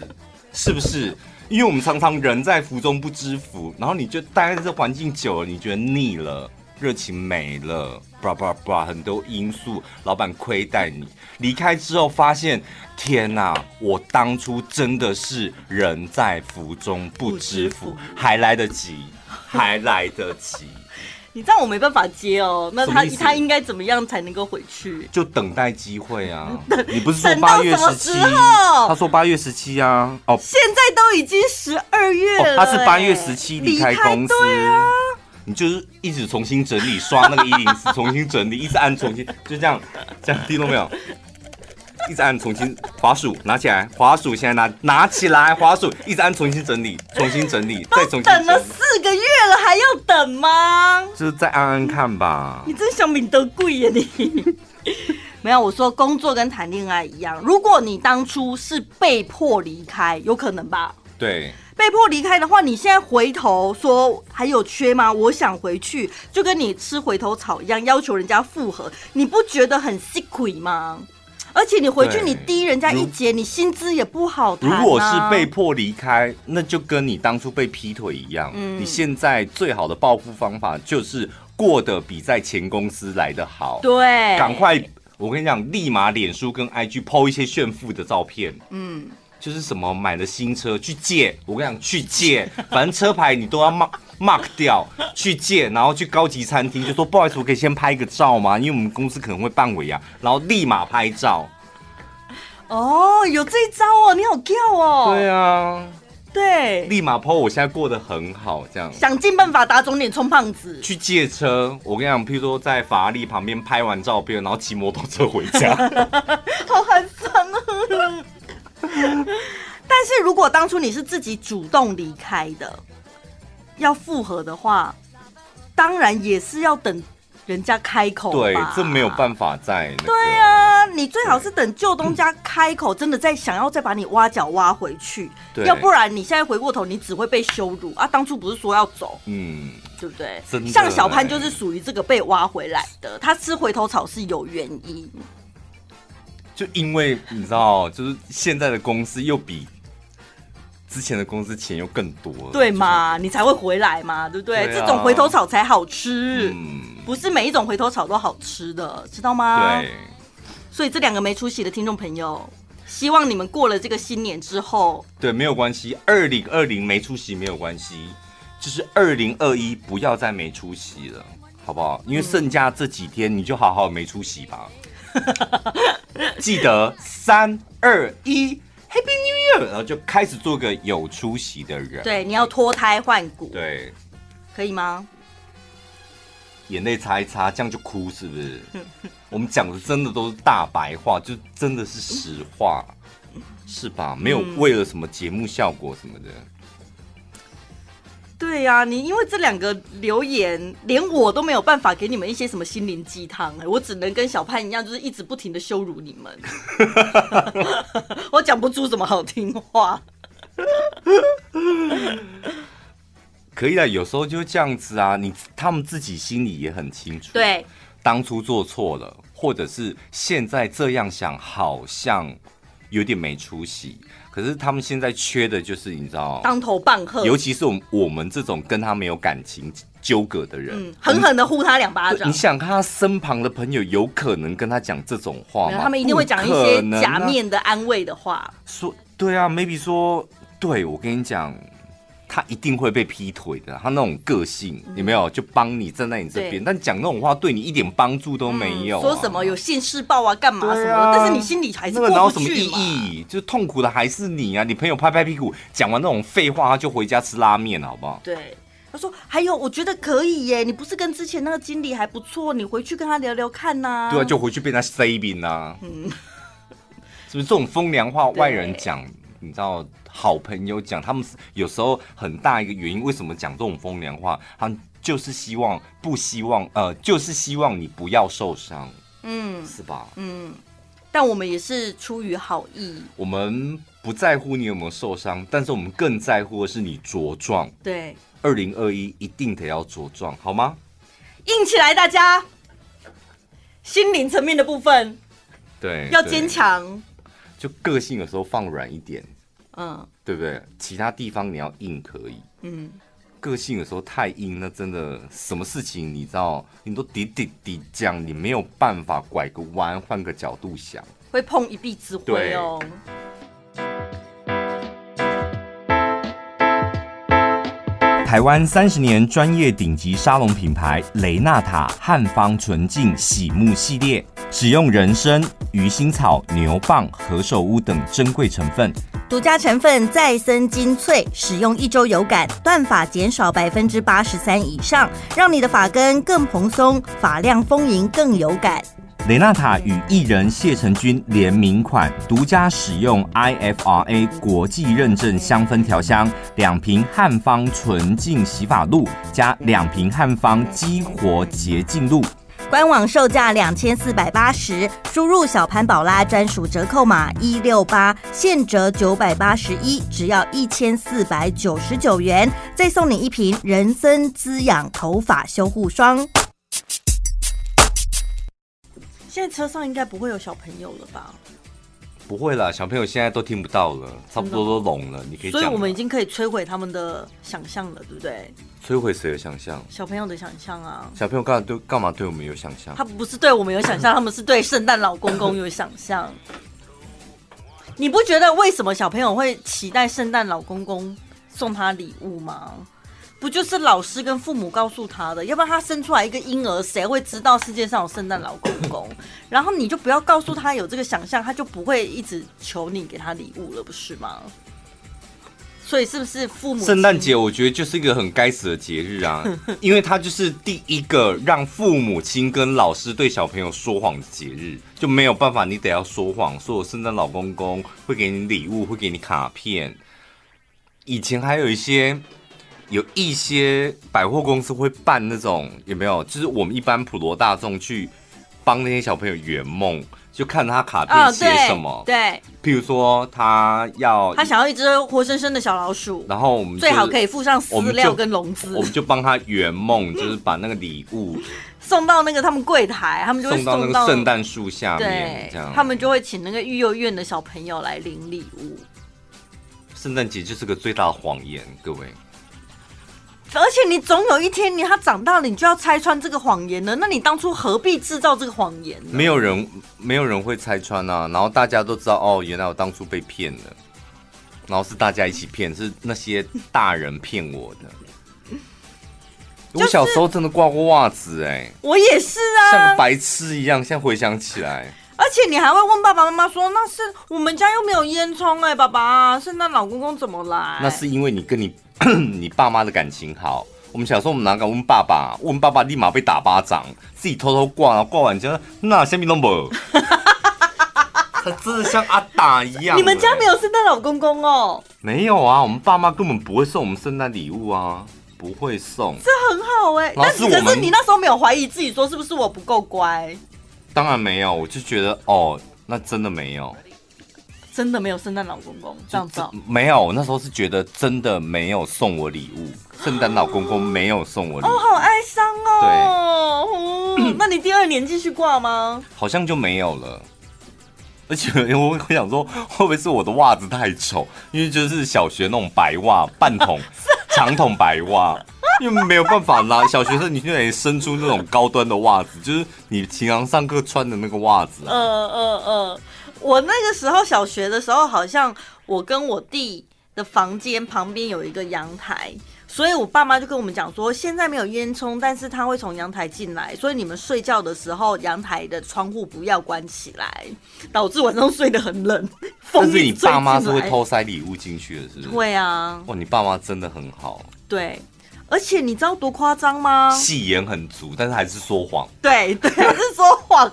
A: 是不是？因为我们常常人在福中不知福，然后你就待在这环境久了，你觉得腻了，热情没了，叭叭叭，很多因素，老板亏待你，离开之后发现，天哪，我当初真的是人在福中不知福，还来得及，还来得及。
B: 你这样我没办法接哦，那他他应该怎么样才能够回去？
A: 就等待机会啊！<laughs> 你不是说八月十七？他说八月十七啊！哦，
B: 现在都已经十二月了，
A: 他是八月十七离开公司。
B: 对啊，
A: 你就是一直重新整理，刷那个一零四，重新整理，一直按重新，就这样，这样听懂没有？一直按重新滑鼠拿起来，滑鼠现在拿拿起来，滑鼠一直按重新整理，重新整理，再重新整理。
B: 等了四个月了，还要等吗？
A: 就是再按按看吧。
B: 你真想明德贵呀你！<laughs> 没有，我说工作跟谈恋爱一样，如果你当初是被迫离开，有可能吧？
A: 对。
B: 被迫离开的话，你现在回头说还有缺吗？我想回去，就跟你吃回头草一样，要求人家复合，你不觉得很吃亏吗？而且你回去你低人家一截，你薪资也不好。
A: 如果是被迫离开，那就跟你当初被劈腿一样。嗯，你现在最好的报复方法就是过得比在前公司来得好。
B: 对，
A: 赶快，我跟你讲，立马脸书跟 IG PO 一些炫富的照片。嗯。就是什么买了新车去借，我跟你讲去借，反正车牌你都要 mark mark 掉，去借，然后去高级餐厅就说不好意思，我可以先拍个照吗？因为我们公司可能会办尾牙，然后立马拍照。
B: 哦，有这一招哦，你好跳哦。
A: 对啊，
B: 对，
A: 立马 po 我现在过得很好，这样
B: 想尽办法打肿脸充胖子。
A: 去借车，我跟你讲，譬如说在法拉利旁边拍完照片，然后骑摩托车回家，<laughs>
B: 好寒酸啊。<laughs> 但是如果当初你是自己主动离开的，要复合的话，当然也是要等人家开口。
A: 对，这没有办法在、那个。
B: 对啊，你最好是等旧东家开口，真的再想要再把你挖角挖回去。对，要不然你现在回过头，你只会被羞辱啊！当初不是说要走，嗯，对不对？像小潘就是属于这个被挖回来的，他吃回头草是有原因。
A: 就因为你知道，就是现在的公司又比之前的公司钱又更多，
B: 对嘛？你才会回来嘛，对不对？对啊、这种回头草才好吃，嗯，不是每一种回头草都好吃的，知道吗？对。所以这两个没出息的听众朋友，希望你们过了这个新年之后，
A: 对，没有关系。二零二零没出息没有关系，就是二零二一不要再没出息了，好不好？因为剩下这几天，你就好好没出息吧。<laughs> 记得三二一，Happy New Year，然后就开始做个有出息的人。
B: 对，你要脱胎换骨。
A: 对，
B: 可以吗？
A: 眼泪擦一擦，这样就哭是不是？<laughs> 我们讲的真的都是大白话，就真的是实话，是吧？没有为了什么节目效果什么的。
B: 对呀、啊，你因为这两个留言，连我都没有办法给你们一些什么心灵鸡汤哎，我只能跟小潘一样，就是一直不停的羞辱你们，<laughs> <laughs> 我讲不出什么好听话。
A: 可以啊，有时候就这样子啊，你他们自己心里也很清楚，
B: 对，
A: 当初做错了，或者是现在这样想，好像有点没出息。可是他们现在缺的就是你知道，
B: 当头棒喝，
A: 尤其是我们我们这种跟他没有感情纠葛的人，
B: 嗯，狠狠的呼他两巴掌。
A: 你想看他身旁的朋友有可能跟他讲这种话吗？
B: 他们一定会讲一些假面的安慰的话。
A: 说对啊，maybe 说对，我跟你讲。他一定会被劈腿的，他那种个性有没有？就帮你站在你这边，但讲那种话对你一点帮助都没有、啊嗯。说
B: 什么有现世报啊，干嘛什么？啊、但是你心里还是过不去嘛。那个哪有什么意义？
A: 就痛苦的还是你啊！你朋友拍拍屁股讲完那种废话，他就回家吃拉面了，好不好？
B: 对，他说还有，我觉得可以耶。你不是跟之前那个经理还不错？你回去跟他聊聊看呐、啊。
A: 对啊，就回去被他 saving 呐。嗯，<laughs> 是不是这种风凉话外人讲？你知道？好朋友讲，他们有时候很大一个原因，为什么讲这种风凉话？他就是希望不希望，呃，就是希望你不要受伤，嗯，是吧？
B: 嗯，但我们也是出于好意，
A: 我们不在乎你有没有受伤，但是我们更在乎的是你茁壮。
B: 对，
A: 二零二一一定得要茁壮，好吗？
B: 硬起来，大家，心灵层面的部分，
A: 对，
B: 要坚强，
A: 就个性有时候放软一点。
B: 嗯，
A: 对不对？其他地方你要硬可以，嗯，个性有时候太硬，那真的什么事情你知道，你都滴滴滴讲，你没有办法拐个弯，换个角度想，
B: 会碰一鼻子灰哦。
C: 台湾三十年专业顶级沙龙品牌雷纳塔汉方纯净洗沐系列，使用人参、鱼腥草、牛蒡、何首乌等珍贵成分。
B: 独家成分再生精粹，使用一周有感，断发减少百分之八十三以上，让你的发根更蓬松，发量丰盈更有感。
C: 雷娜塔与艺人谢承君联名款，独家使用 IFRA 国际认证香氛调香，两瓶汉方纯净洗发露加两瓶汉方激活洁净露。
B: 官网售价两千四百八十，输入小潘宝拉专属折扣码一六八，现折九百八十一，只要一千四百九十九元，再送你一瓶人参滋养头发修护霜。现在车上应该不会有小朋友了吧？
A: 不会啦，小朋友现在都听不到了，差不多都聋了。你可以，
B: 所以我们已经可以摧毁他们的想象了，对不对？
A: 摧毁谁的想象？
B: 小朋友的想象啊！
A: 小朋友干嘛对干嘛对我们有想象？
B: 他不是对我们有想象，他们是对圣诞老公公有想象。你不觉得为什么小朋友会期待圣诞老公公送他礼物吗？不就是老师跟父母告诉他的？要不然他生出来一个婴儿，谁会知道世界上有圣诞老公公？然后你就不要告诉他有这个想象，他就不会一直求你给他礼物了，不是吗？所以是不是父母？
A: 圣诞节我觉得就是一个很该死的节日啊，<laughs> 因为他就是第一个让父母亲跟老师对小朋友说谎的节日，就没有办法，你得要说谎，说我圣诞老公公会给你礼物，会给你卡片。以前还有一些。有一些百货公司会办那种，有没有？就是我们一般普罗大众去帮那些小朋友圆梦，就看他卡片写什么。哦、对，对，譬如说他要
B: 他想要一只活生生的小老鼠，
A: 然后我们
B: 最好可以附上饲料跟笼子，
A: 我们就帮他圆梦，<laughs> 就是把那个礼物
B: 送到那个他们柜台，他们就会
A: 送到那个圣诞树下面，这样
B: 他们就会请那个育幼院的小朋友来领礼物。
A: 圣诞节就是个最大的谎言，各位。
B: 而且你总有一天，你他长大了，你就要拆穿这个谎言了。那你当初何必制造这个谎言呢？
A: 没有人，没有人会拆穿啊。然后大家都知道，哦，原来我当初被骗了。然后是大家一起骗，是那些大人骗我的。我小时候真的挂过袜子，哎，
B: 我也是啊，
A: 像个白痴一样。现在回想起来，
B: 而且你还会问爸爸妈妈说：“那是我们家又没有烟囱，哎，爸爸，圣诞老公公怎么来？”
A: 那是因为你跟你。<coughs> 你爸妈的感情好，我们小时候我们哪敢问爸爸？问爸爸立马被打巴掌，自己偷偷挂，然后挂完之后那下面都没。<laughs> 他真的像阿达一样。
B: 你们家没有圣诞老公公哦？
A: 没有啊，我们爸妈根本不会送我们圣诞礼物啊，不会送。
B: 这很好哎、欸，但是可是你那时候没有怀疑自己说是不是我不够乖？
A: 当然没有，我就觉得哦，那真的没有。
B: 真的没有圣诞老公公这样子？
A: 没有，那时候是觉得真的没有送我礼物，<gasps> 圣诞老公公没有送我礼物，
B: 哦，好哀伤哦。对、嗯，<coughs> 那你第二年继续挂吗？
A: 好像就没有了。而且我 <laughs> 我想说，会不会是我的袜子太丑？因为就是小学那种白袜，半筒 <laughs> 长筒白袜，因为没有办法啦。小学生你就得伸出那种高端的袜子，就是你平常上课穿的那个袜子。
B: 嗯嗯嗯。我那个时候小学的时候，好像我跟我弟的房间旁边有一个阳台，所以我爸妈就跟我们讲说，现在没有烟囱，但是他会从阳台进来，所以你们睡觉的时候，阳台的窗户不要关起来，导致晚上睡得很冷。<laughs>
A: 但是你爸妈是会偷塞礼物进去的，是不是？
B: 会啊。
A: 哇，你爸妈真的很好。
B: 对。而且你知道多夸张吗？
A: 戏言很足，但是还是说谎。
B: 对对，还是说谎。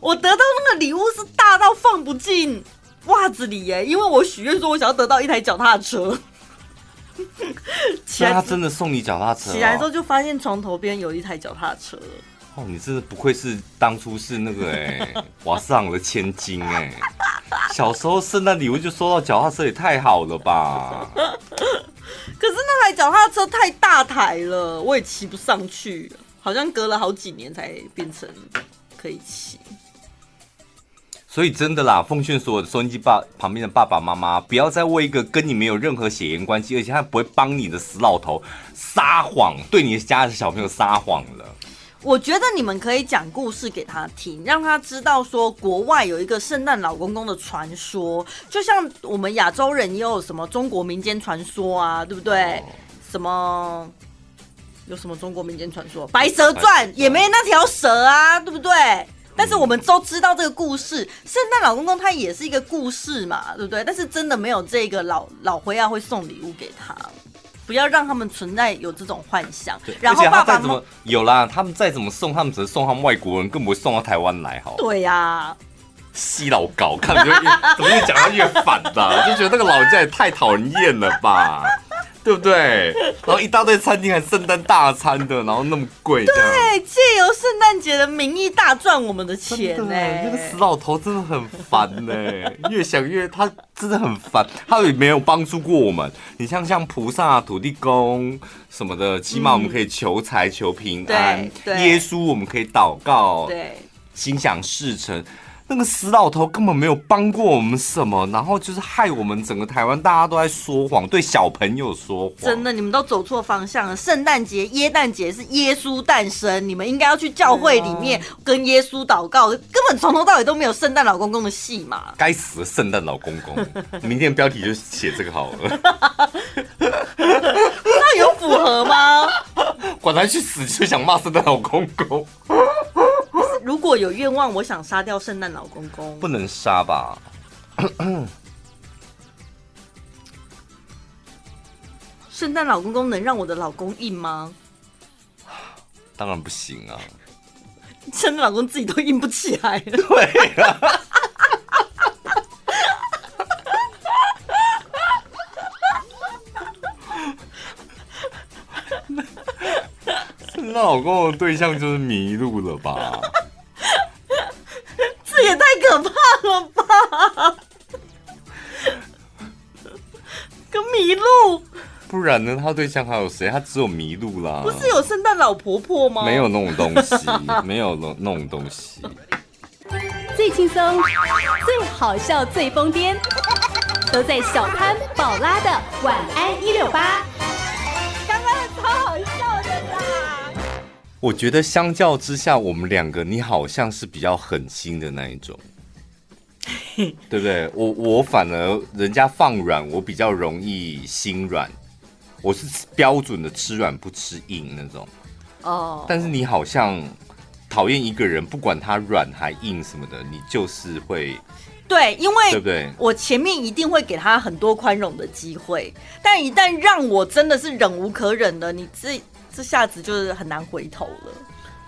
B: 我得到那个礼物是大到放不进袜子里耶，因为我许愿说我想要得到一台脚踏车。<laughs>
A: 其实他真的送你脚踏车，哦。
B: 起来之后就发现床头边有一台脚踏车。
A: 哦，你真的不愧是当初是那个哎瓦斯行的千金哎，小时候圣诞礼物就收到脚踏车也太好了吧。
B: 可是那台脚踏车太大台了，我也骑不上去，好像隔了好几年才变成可以骑。
A: 所以真的啦，奉劝所有的收音机爸旁边的爸爸妈妈，不要再为一个跟你没有任何血缘关系，而且他不会帮你的死老头撒谎，对你家的小朋友撒谎了。
B: 我觉得你们可以讲故事给他听，让他知道说国外有一个圣诞老公公的传说，就像我们亚洲人也有什么中国民间传说啊，对不对？什么有什么中国民间传说？白蛇传也没那条蛇啊，对不对？但是我们都知道这个故事，圣诞老公公他也是一个故事嘛，对不对？但是真的没有这个老老灰啊会送礼物给他，不要让他们存在有这种幻想。然后爸爸怎么
A: 有啦，他们再怎么送，他们只是送他们外国人，更不会送到台湾来。好，
B: 对呀、啊，
A: 西老高看怎么越讲他越反的，就觉得那个老人家也太讨人厌了吧。对不对？然后一大堆餐厅还圣诞大餐的，然后那么贵。
B: 对，借由圣诞节的名义大赚我们的钱呢。
A: 那个死老头真的很烦呢，<laughs> 越想越他真的很烦，他也没有帮助过我们。你像像菩萨、土地公什么的，起码我们可以求财、求平安。
B: 嗯、对，
A: 耶稣我们可以祷告，
B: 对，心
A: 想事成。那个死老头根本没有帮过我们什么，然后就是害我们整个台湾大家都在说谎，对小朋友说谎。
B: 真的，你们都走错方向了。圣诞节、耶诞节是耶稣诞生，你们应该要去教会里面跟耶稣祷告，根本从头到尾都没有圣诞老公公的戏嘛。
A: 该死的圣诞老公公！<laughs> 明天的标题就写这个好了。<laughs>
B: 那有符合吗？<laughs>
A: 管他去死，就想骂圣诞老公公。
B: 如果有愿望，我想杀掉圣诞老公公。
A: 不能杀吧？<coughs>
B: 圣诞老公公能让我的老公硬吗？
A: 当然不行啊！
B: 圣诞老公自己都硬不起来了。<laughs>
A: 对啊。<laughs> 圣诞老公的对象就是迷路了吧？
B: 可怕了吧！跟麋鹿，
A: 不然呢？他对象还有谁？他只有麋鹿啦。
B: 不是有圣诞老婆婆吗？
A: 没有那种东西，没有那那种东西。
D: 最轻松、最好笑、最疯癫，都在小潘宝拉的晚安一六八。
B: 刚刚超好笑的啦！
A: 我觉得相较之下，我们两个你好像是比较狠心的那一种，<laughs> 对不对？我我反而人家放软，我比较容易心软。我是标准的吃软不吃硬那种。哦。但是你好像讨厌一个人，不管他软还硬什么的，你就是会。
B: 对，因为
A: 对不对？
B: 我前面一定会给他很多宽容的机会，但一旦让我真的是忍无可忍的，你这。这下子就是很难回头了。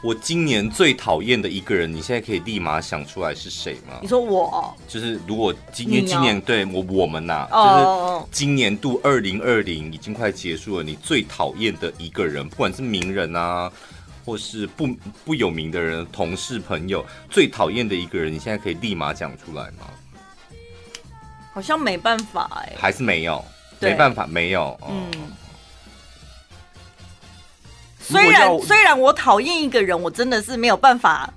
A: 我今年最讨厌的一个人，你现在可以立马想出来是谁吗？
B: 你说我，
A: 就是如果今年今年对我我们呐、啊，就是今年度二零二零已经快结束了，你最讨厌的一个人，不管是名人啊，或是不不有名的人，同事朋友，最讨厌的一个人，你现在可以立马讲出来吗？
B: 好像没办法哎、欸，
A: 还是没有，没办法，没有，哦、嗯。
B: 虽然虽然我讨厌一个人，我真的是没有办法，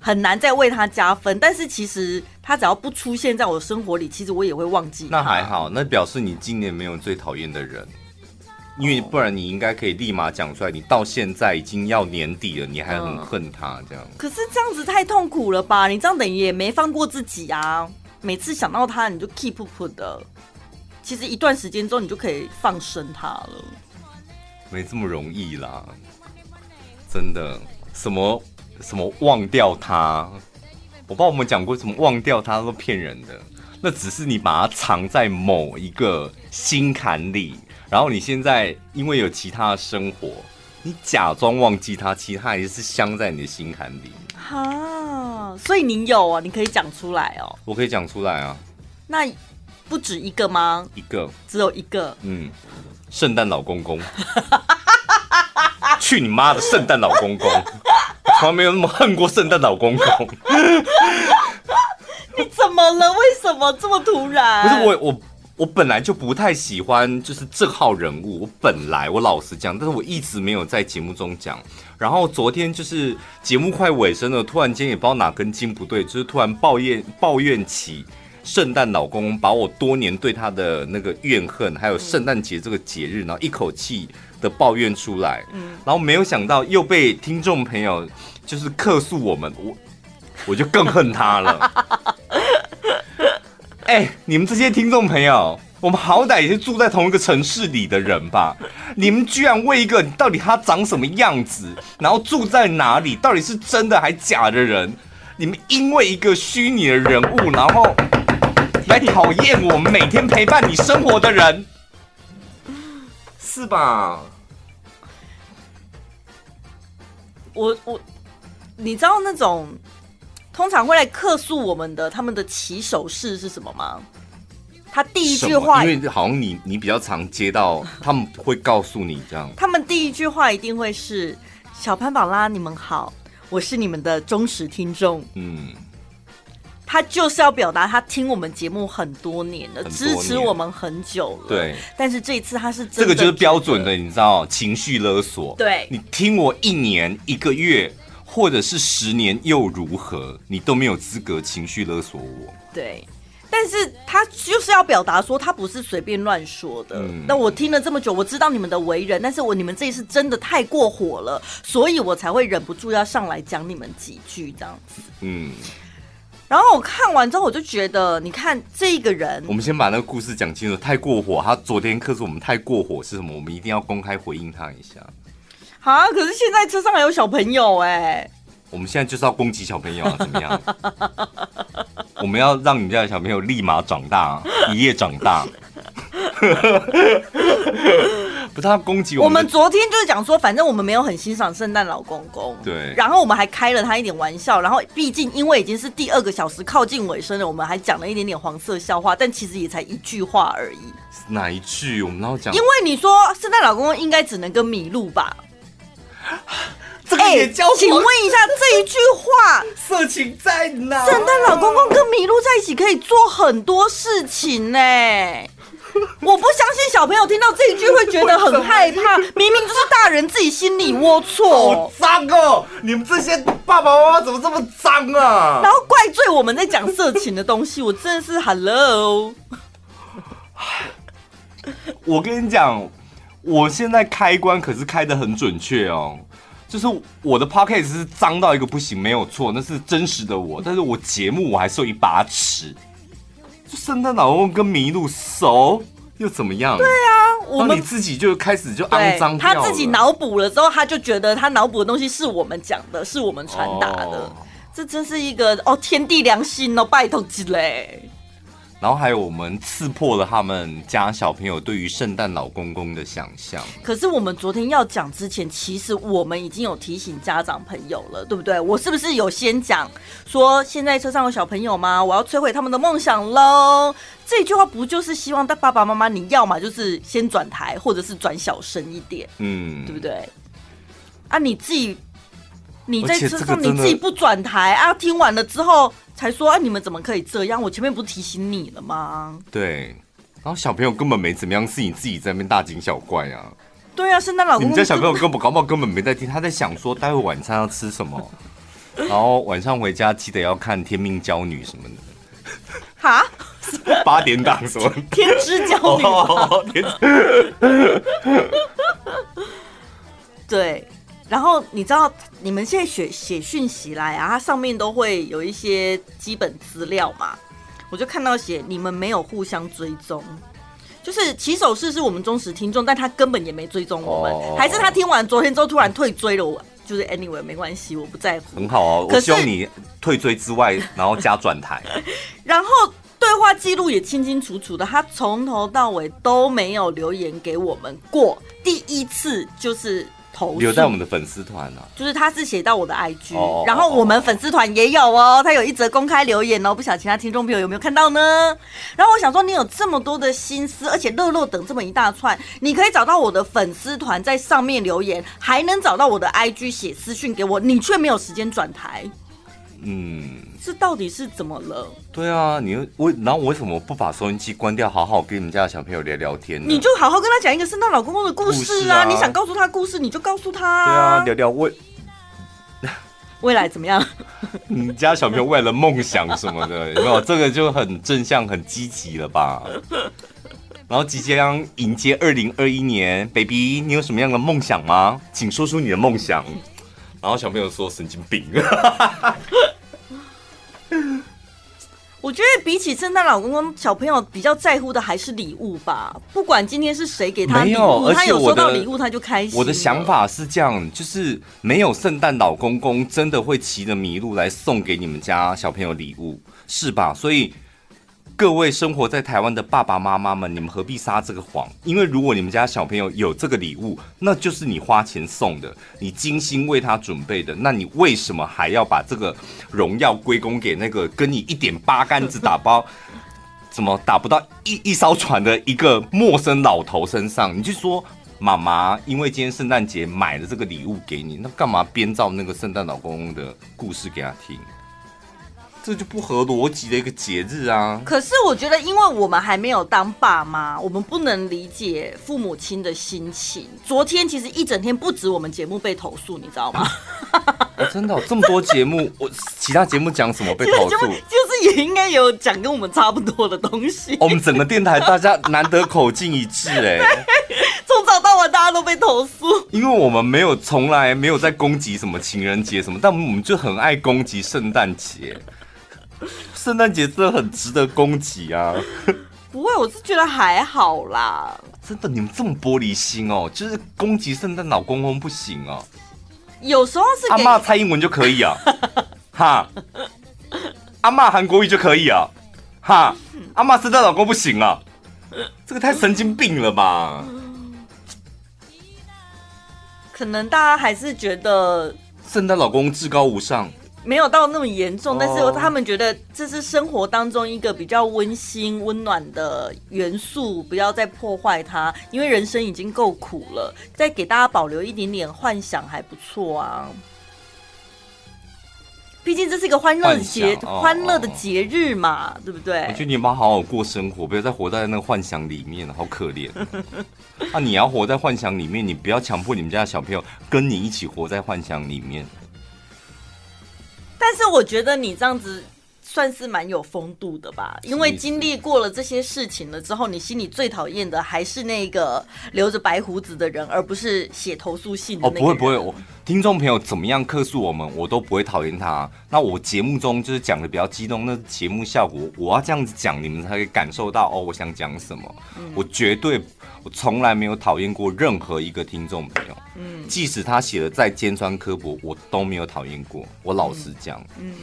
B: 很难再为他加分。但是其实他只要不出现在我的生活里，其实我也会忘记。
A: 那还好，那表示你今年没有最讨厌的人，因为不然你应该可以立马讲出来。你到现在已经要年底了，你还很恨他这样。
B: 可是这样子太痛苦了吧？你这样等于也没放过自己啊！每次想到他，你就 keep up 的。其实一段时间之后，你就可以放生他了。
A: 没这么容易啦，真的，什么什么忘掉他，我不知道我们讲过什么忘掉他都骗人的，那只是你把它藏在某一个心坎里，然后你现在因为有其他的生活，你假装忘记他，其实他还是镶在你的心坎里。
B: 哈，所以你有啊，你可以讲出来哦。
A: 我可以讲出来啊。
B: 那不止一个吗？
A: 一个，
B: 只有一个。
A: 嗯。圣诞老公公，去你妈的圣诞老公公！从来没有那么恨过圣诞老公公。<laughs>
B: 你怎么了？为什么这么突然？
A: 不是我，我我本来就不太喜欢就是这号人物。我本来我老实讲，但是我一直没有在节目中讲。然后昨天就是节目快尾声了，突然间也不知道哪根筋不对，就是突然抱怨抱怨起。圣诞老公把我多年对他的那个怨恨，还有圣诞节这个节日，然后一口气的抱怨出来，然后没有想到又被听众朋友就是客诉我们，我我就更恨他了。哎，你们这些听众朋友，我们好歹也是住在同一个城市里的人吧？你们居然为一个到底他长什么样子，然后住在哪里，到底是真的还假的人？你们因为一个虚拟的人物，然后来讨厌我们每天陪伴你生活的人，是吧？
B: 我我，你知道那种通常会来客诉我们的，他们的起手式是什么吗？他第一句话，
A: 因为好像你你比较常接到，他们会告诉你这样。
B: 他们第一句话一定会是“小潘宝拉，你们好，我是你们的忠实听众。”嗯，他就是要表达他听我们节目很多年了，支持我们很久了。
A: 对，
B: 但是这一次他是
A: 这个就是标准的，你知道情绪勒索。
B: 对，
A: 你听我一年、一个月，或者是十年又如何？你都没有资格情绪勒索我。
B: 对。但是他就是要表达说，他不是随便乱说的。嗯、那我听了这么久，我知道你们的为人，但是我你们这一次真的太过火了，所以我才会忍不住要上来讲你们几句这样子。嗯。然后我看完之后，我就觉得，你看这个人，
A: 我们先把那个故事讲清楚。太过火，他昨天克诉我们太过火是什么？我们一定要公开回应他一下。
B: 好啊，可是现在车上还有小朋友哎、欸。
A: 我们现在就是要攻击小朋友啊，怎么样？<laughs> 我们要让你们家的小朋友立马长大，一夜长大。不是他攻击我们。
B: 我们昨天就是讲说，反正我们没有很欣赏圣诞老公公。
A: 对。
B: 然后我们还开了他一点玩笑，然后毕竟因为已经是第二个小时靠近尾声了，我们还讲了一点点黄色笑话，但其实也才一句话而已。
A: 哪一句？我们要讲。
B: 因为你说圣诞老公公应该只能跟麋鹿吧。<laughs>
A: 哎、欸，请
B: 问一下这一句话，
A: 色情在哪？
B: 圣诞老公公跟麋鹿在一起可以做很多事情呢。<laughs> 我不相信小朋友听到这一句会觉得很害怕，<laughs> 明明就是大人自己心里龌龊。
A: 好脏哦！你们这些爸爸妈妈怎么这么脏啊？
B: 然后怪罪我们在讲色情的东西，我真的是 Hello。
A: 我跟你讲，我现在开关可是开的很准确哦。就是我的 Pocket 是脏到一个不行，没有错，那是真实的我。但是我节目我还是有一把尺。就圣诞老公跟麋鹿熟又怎么样？
B: 对啊，我
A: 们自己就开始就肮脏。
B: 他自己脑补了之后，他就觉得他脑补的东西是我们讲的，是我们传达的。哦、这真是一个哦天地良心哦，拜托之嘞。
A: 然后还有我们刺破了他们家小朋友对于圣诞老公公的想象。
B: 可是我们昨天要讲之前，其实我们已经有提醒家长朋友了，对不对？我是不是有先讲说现在车上有小朋友吗？我要摧毁他们的梦想喽！这句话不就是希望爸爸妈妈你要嘛就是先转台，或者是转小声一点，嗯，对不对？啊，你自己你在车上你自己不转台啊，听完了之后。才说啊！你们怎么可以这样？我前面不是提醒你了吗？
A: 对，然后小朋友根本没怎么样，是你自己在那边大惊小怪啊！
B: 对啊，圣诞老公公，
A: 你们家小朋友根本搞不好根本没在听，他在想说待会晚餐要吃什么，然后晚上回家记得要看《天命娇女》什么的。<laughs>
B: 哈？<laughs>
A: 八点档什么？<laughs>
B: 天之娇女。哦、天之对。然后你知道，你们现在写写讯息来啊，它上面都会有一些基本资料嘛。我就看到写你们没有互相追踪，就是起手式是我们忠实听众，但他根本也没追踪我们，哦、还是他听完昨天之后突然退追了我。就是 anyway 没关系，我不在乎。
A: 很好哦，我希望你退追之外，然后加转台。<laughs>
B: 然后对话记录也清清楚楚的，他从头到尾都没有留言给我们过，第一次就是。
A: 留在我们的粉丝团呢，
B: 就是他是写到我的 IG，、oh, 然后我们粉丝团也有哦，他有一则公开留言哦，不晓得其他听众朋友有没有看到呢？然后我想说，你有这么多的心思，而且乐乐等这么一大串，你可以找到我的粉丝团在上面留言，还能找到我的 IG 写私讯给我，你却没有时间转台。嗯，这到底是怎么了？
A: 对啊，你为然后我为什么不把收音机关掉，好好跟你们家的小朋友聊聊天呢？
B: 你就好好跟他讲一个圣诞老公公的故事啊！你想告诉他故事，你就告诉他、啊。
A: 对啊，聊聊未
B: 未来怎么样？<laughs>
A: 你家小朋友为了梦想什么的，有没有？这个就很正向、很积极了吧？<laughs> 然后即将迎接二零二一年，baby，你有什么样的梦想吗？请说出你的梦想。然后小朋友说：“神经病。” <laughs>
B: 我觉得比起圣诞老公公，小朋友比较在乎的还是礼物吧。不管今天是谁给他礼物，他有收到礼物他就开心。
A: 我的想法是这样，就是没有圣诞老公公真的会骑着麋鹿来送给你们家小朋友礼物，是吧？所以。各位生活在台湾的爸爸妈妈们，你们何必撒这个谎？因为如果你们家小朋友有这个礼物，那就是你花钱送的，你精心为他准备的，那你为什么还要把这个荣耀归功给那个跟你一点八竿子打包，怎么打不到一一艘船的一个陌生老头身上？你就说妈妈，因为今天圣诞节买了这个礼物给你，那干嘛编造那个圣诞老公公的故事给他听？这就不合逻辑的一个节日啊！
B: 可是我觉得，因为我们还没有当爸妈，我们不能理解父母亲的心情。昨天其实一整天不止我们节目被投诉，你知道吗？<laughs>
A: 哦、真的、哦，这么多节目，我其他节目讲什么被投诉？<laughs>
B: 就是也应该有讲跟我们差不多的东西。
A: 我们整个电台大家难得口径一致，哎，<laughs>
B: 从早到晚大家都被投诉，
A: 因为我们没有从来没有在攻击什么情人节什么，但我们就很爱攻击圣诞节。<laughs> 圣诞节真的很值得攻击啊！<laughs>
B: 不会，我是觉得还好啦。
A: 真的，你们这么玻璃心哦，就是攻击圣诞老公公不行哦。
B: 有时候是
A: 阿骂蔡英文 <laughs> 就可以啊，哈。阿骂韩国瑜就可以啊，哈。阿骂圣诞老公不行啊，这个太神经病了吧？
B: 可能大家还是觉得
A: 圣诞老公至高无上。
B: 没有到那么严重，但是他们觉得这是生活当中一个比较温馨、温暖的元素，不要再破坏它，因为人生已经够苦了，再给大家保留一点点幻想还不错啊。毕竟这是一个欢乐的节，欢乐的节日嘛，对不对？
A: 我觉得你妈好好过生活，不要再活在那个幻想里面，好可怜。<laughs> 那、啊、你要活在幻想里面，你不要强迫你们家的小朋友跟你一起活在幻想里面。
B: 是我觉得你这样子算是蛮有风度的吧，因为经历过了这些事情了之后，你心里最讨厌的还是那个留着白胡子的人，而不是写投诉信的那个。哦，
A: 不会不会，我听众朋友怎么样客诉我们，我都不会讨厌他。那我节目中就是讲的比较激动，那节目效果，我要这样子讲，你们才可以感受到哦，我想讲什么。嗯，我绝对。我从来没有讨厌过任何一个听众朋友，嗯，即使他写的再尖酸刻薄，我都没有讨厌过。我老实讲，
B: 嗯，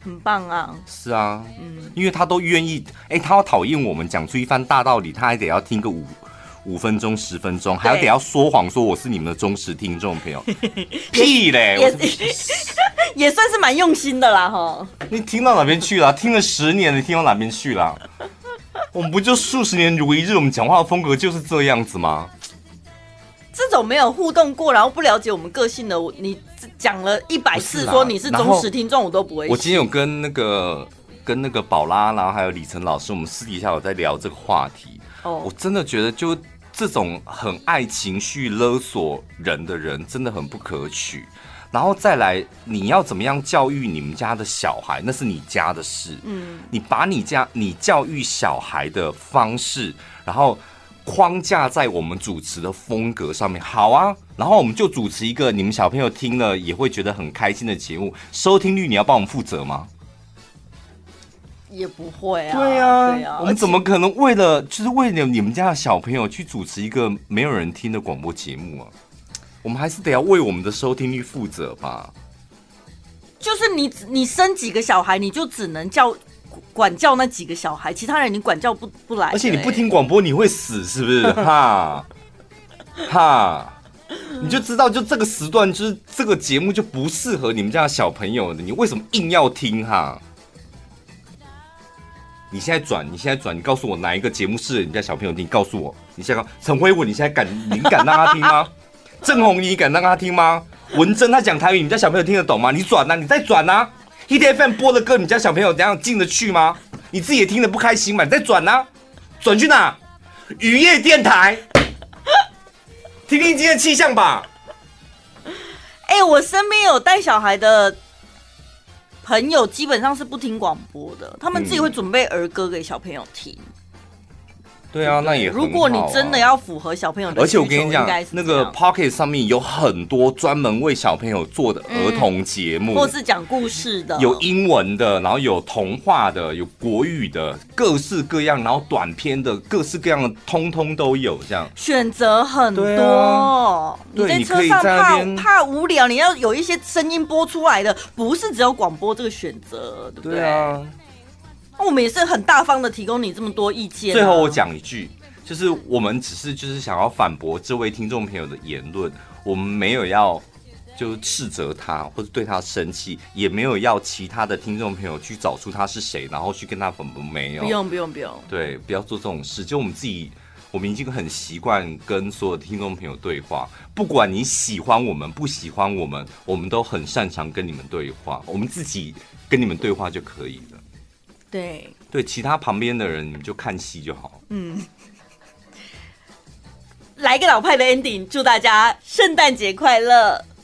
B: 很棒啊，
A: 是啊，嗯，因为他都愿意，哎、欸，他要讨厌我们讲出一番大道理，他还得要听个五五分钟、十分钟，还要得要说谎说我是你们的忠实听众朋友，<laughs> 屁嘞，
B: 也，<laughs> 也算是蛮用心的啦，哈。
A: 你听到哪边去了？听了十年，你听到哪边去了？<laughs> 我们不就数十年如一日，我们讲话的风格就是这样子吗？
B: 这种没有互动过，然后不了解我们个性的，我你讲了一百次说你是忠实听众，我都不会。
A: 我今天有跟那个跟那个宝拉，然后还有李晨老师，我们私底下有在聊这个话题。哦，我真的觉得，就这种很爱情绪勒索人的人，真的很不可取。然后再来，你要怎么样教育你们家的小孩，那是你家的事。嗯，你把你家你教育小孩的方式，然后框架在我们主持的风格上面，好啊。然后我们就主持一个你们小朋友听了也会觉得很开心的节目，收听率你要帮我们负责吗？
B: 也不会啊。
A: 对啊，对啊，我们怎么可能为了就是为了你们家的小朋友去主持一个没有人听的广播节目啊？我们还是得要为我们的收听率负责吧。
B: 就是你，你生几个小孩，你就只能教管教那几个小孩，其他人你管教不不来。
A: 而且你不听广播，你会死，是不是？哈，<laughs> 哈，你就知道，就这个时段，就是这个节目就不适合你们家的小朋友的。你为什么硬要听？哈，你现在转，你现在转，你告诉我哪一个节目适合你们家小朋友听？告诉我，你现在陈辉文，你现在敢，你敢让他听吗？<laughs> 郑红，你敢让他听吗？文珍他讲台语，你们家小朋友听得懂吗？你转呐、啊，你再转呐、啊。Hit FM 播的歌，你家小朋友怎样进得去吗？你自己也听得不开心嘛？你再转呢、啊，转去哪？雨夜电台，听听今天的气象吧。
B: 哎、欸，我身边有带小孩的朋友，基本上是不听广播的，他们自己会准备儿歌给小朋友听。
A: 对啊，那也
B: 如果你真的要符合小朋友的，
A: 而且我跟你讲，那个 Pocket 上面有很多专门为小朋友做的儿童节目，
B: 嗯、或是讲故事的，
A: 有英文的，然后有童话的，有国语的，各式各样，然后短片的，各式各样的，通通都有，这样
B: 选择很多。啊、你在车上怕怕无聊，你要有一些声音播出来的，不是只有广播这个选择，对不对？
A: 对啊。
B: 我们也是很大方的提供你这么多意见啊。
A: 最后我讲一句，就是我们只是就是想要反驳这位听众朋友的言论，我们没有要就斥责他或者对他生气，也没有要其他的听众朋友去找出他是谁，然后去跟他粉不没有。
B: 不用不用不用。
A: 对，不要做这种事。就我们自己，我们已经很习惯跟所有的听众朋友对话，不管你喜欢我们不喜欢我们，我们都很擅长跟你们对话。我们自己跟你们对话就可以了。
B: 对
A: 对，其他旁边的人你就看戏就好。
B: 嗯，来个老派的 ending，祝大家圣诞节快乐。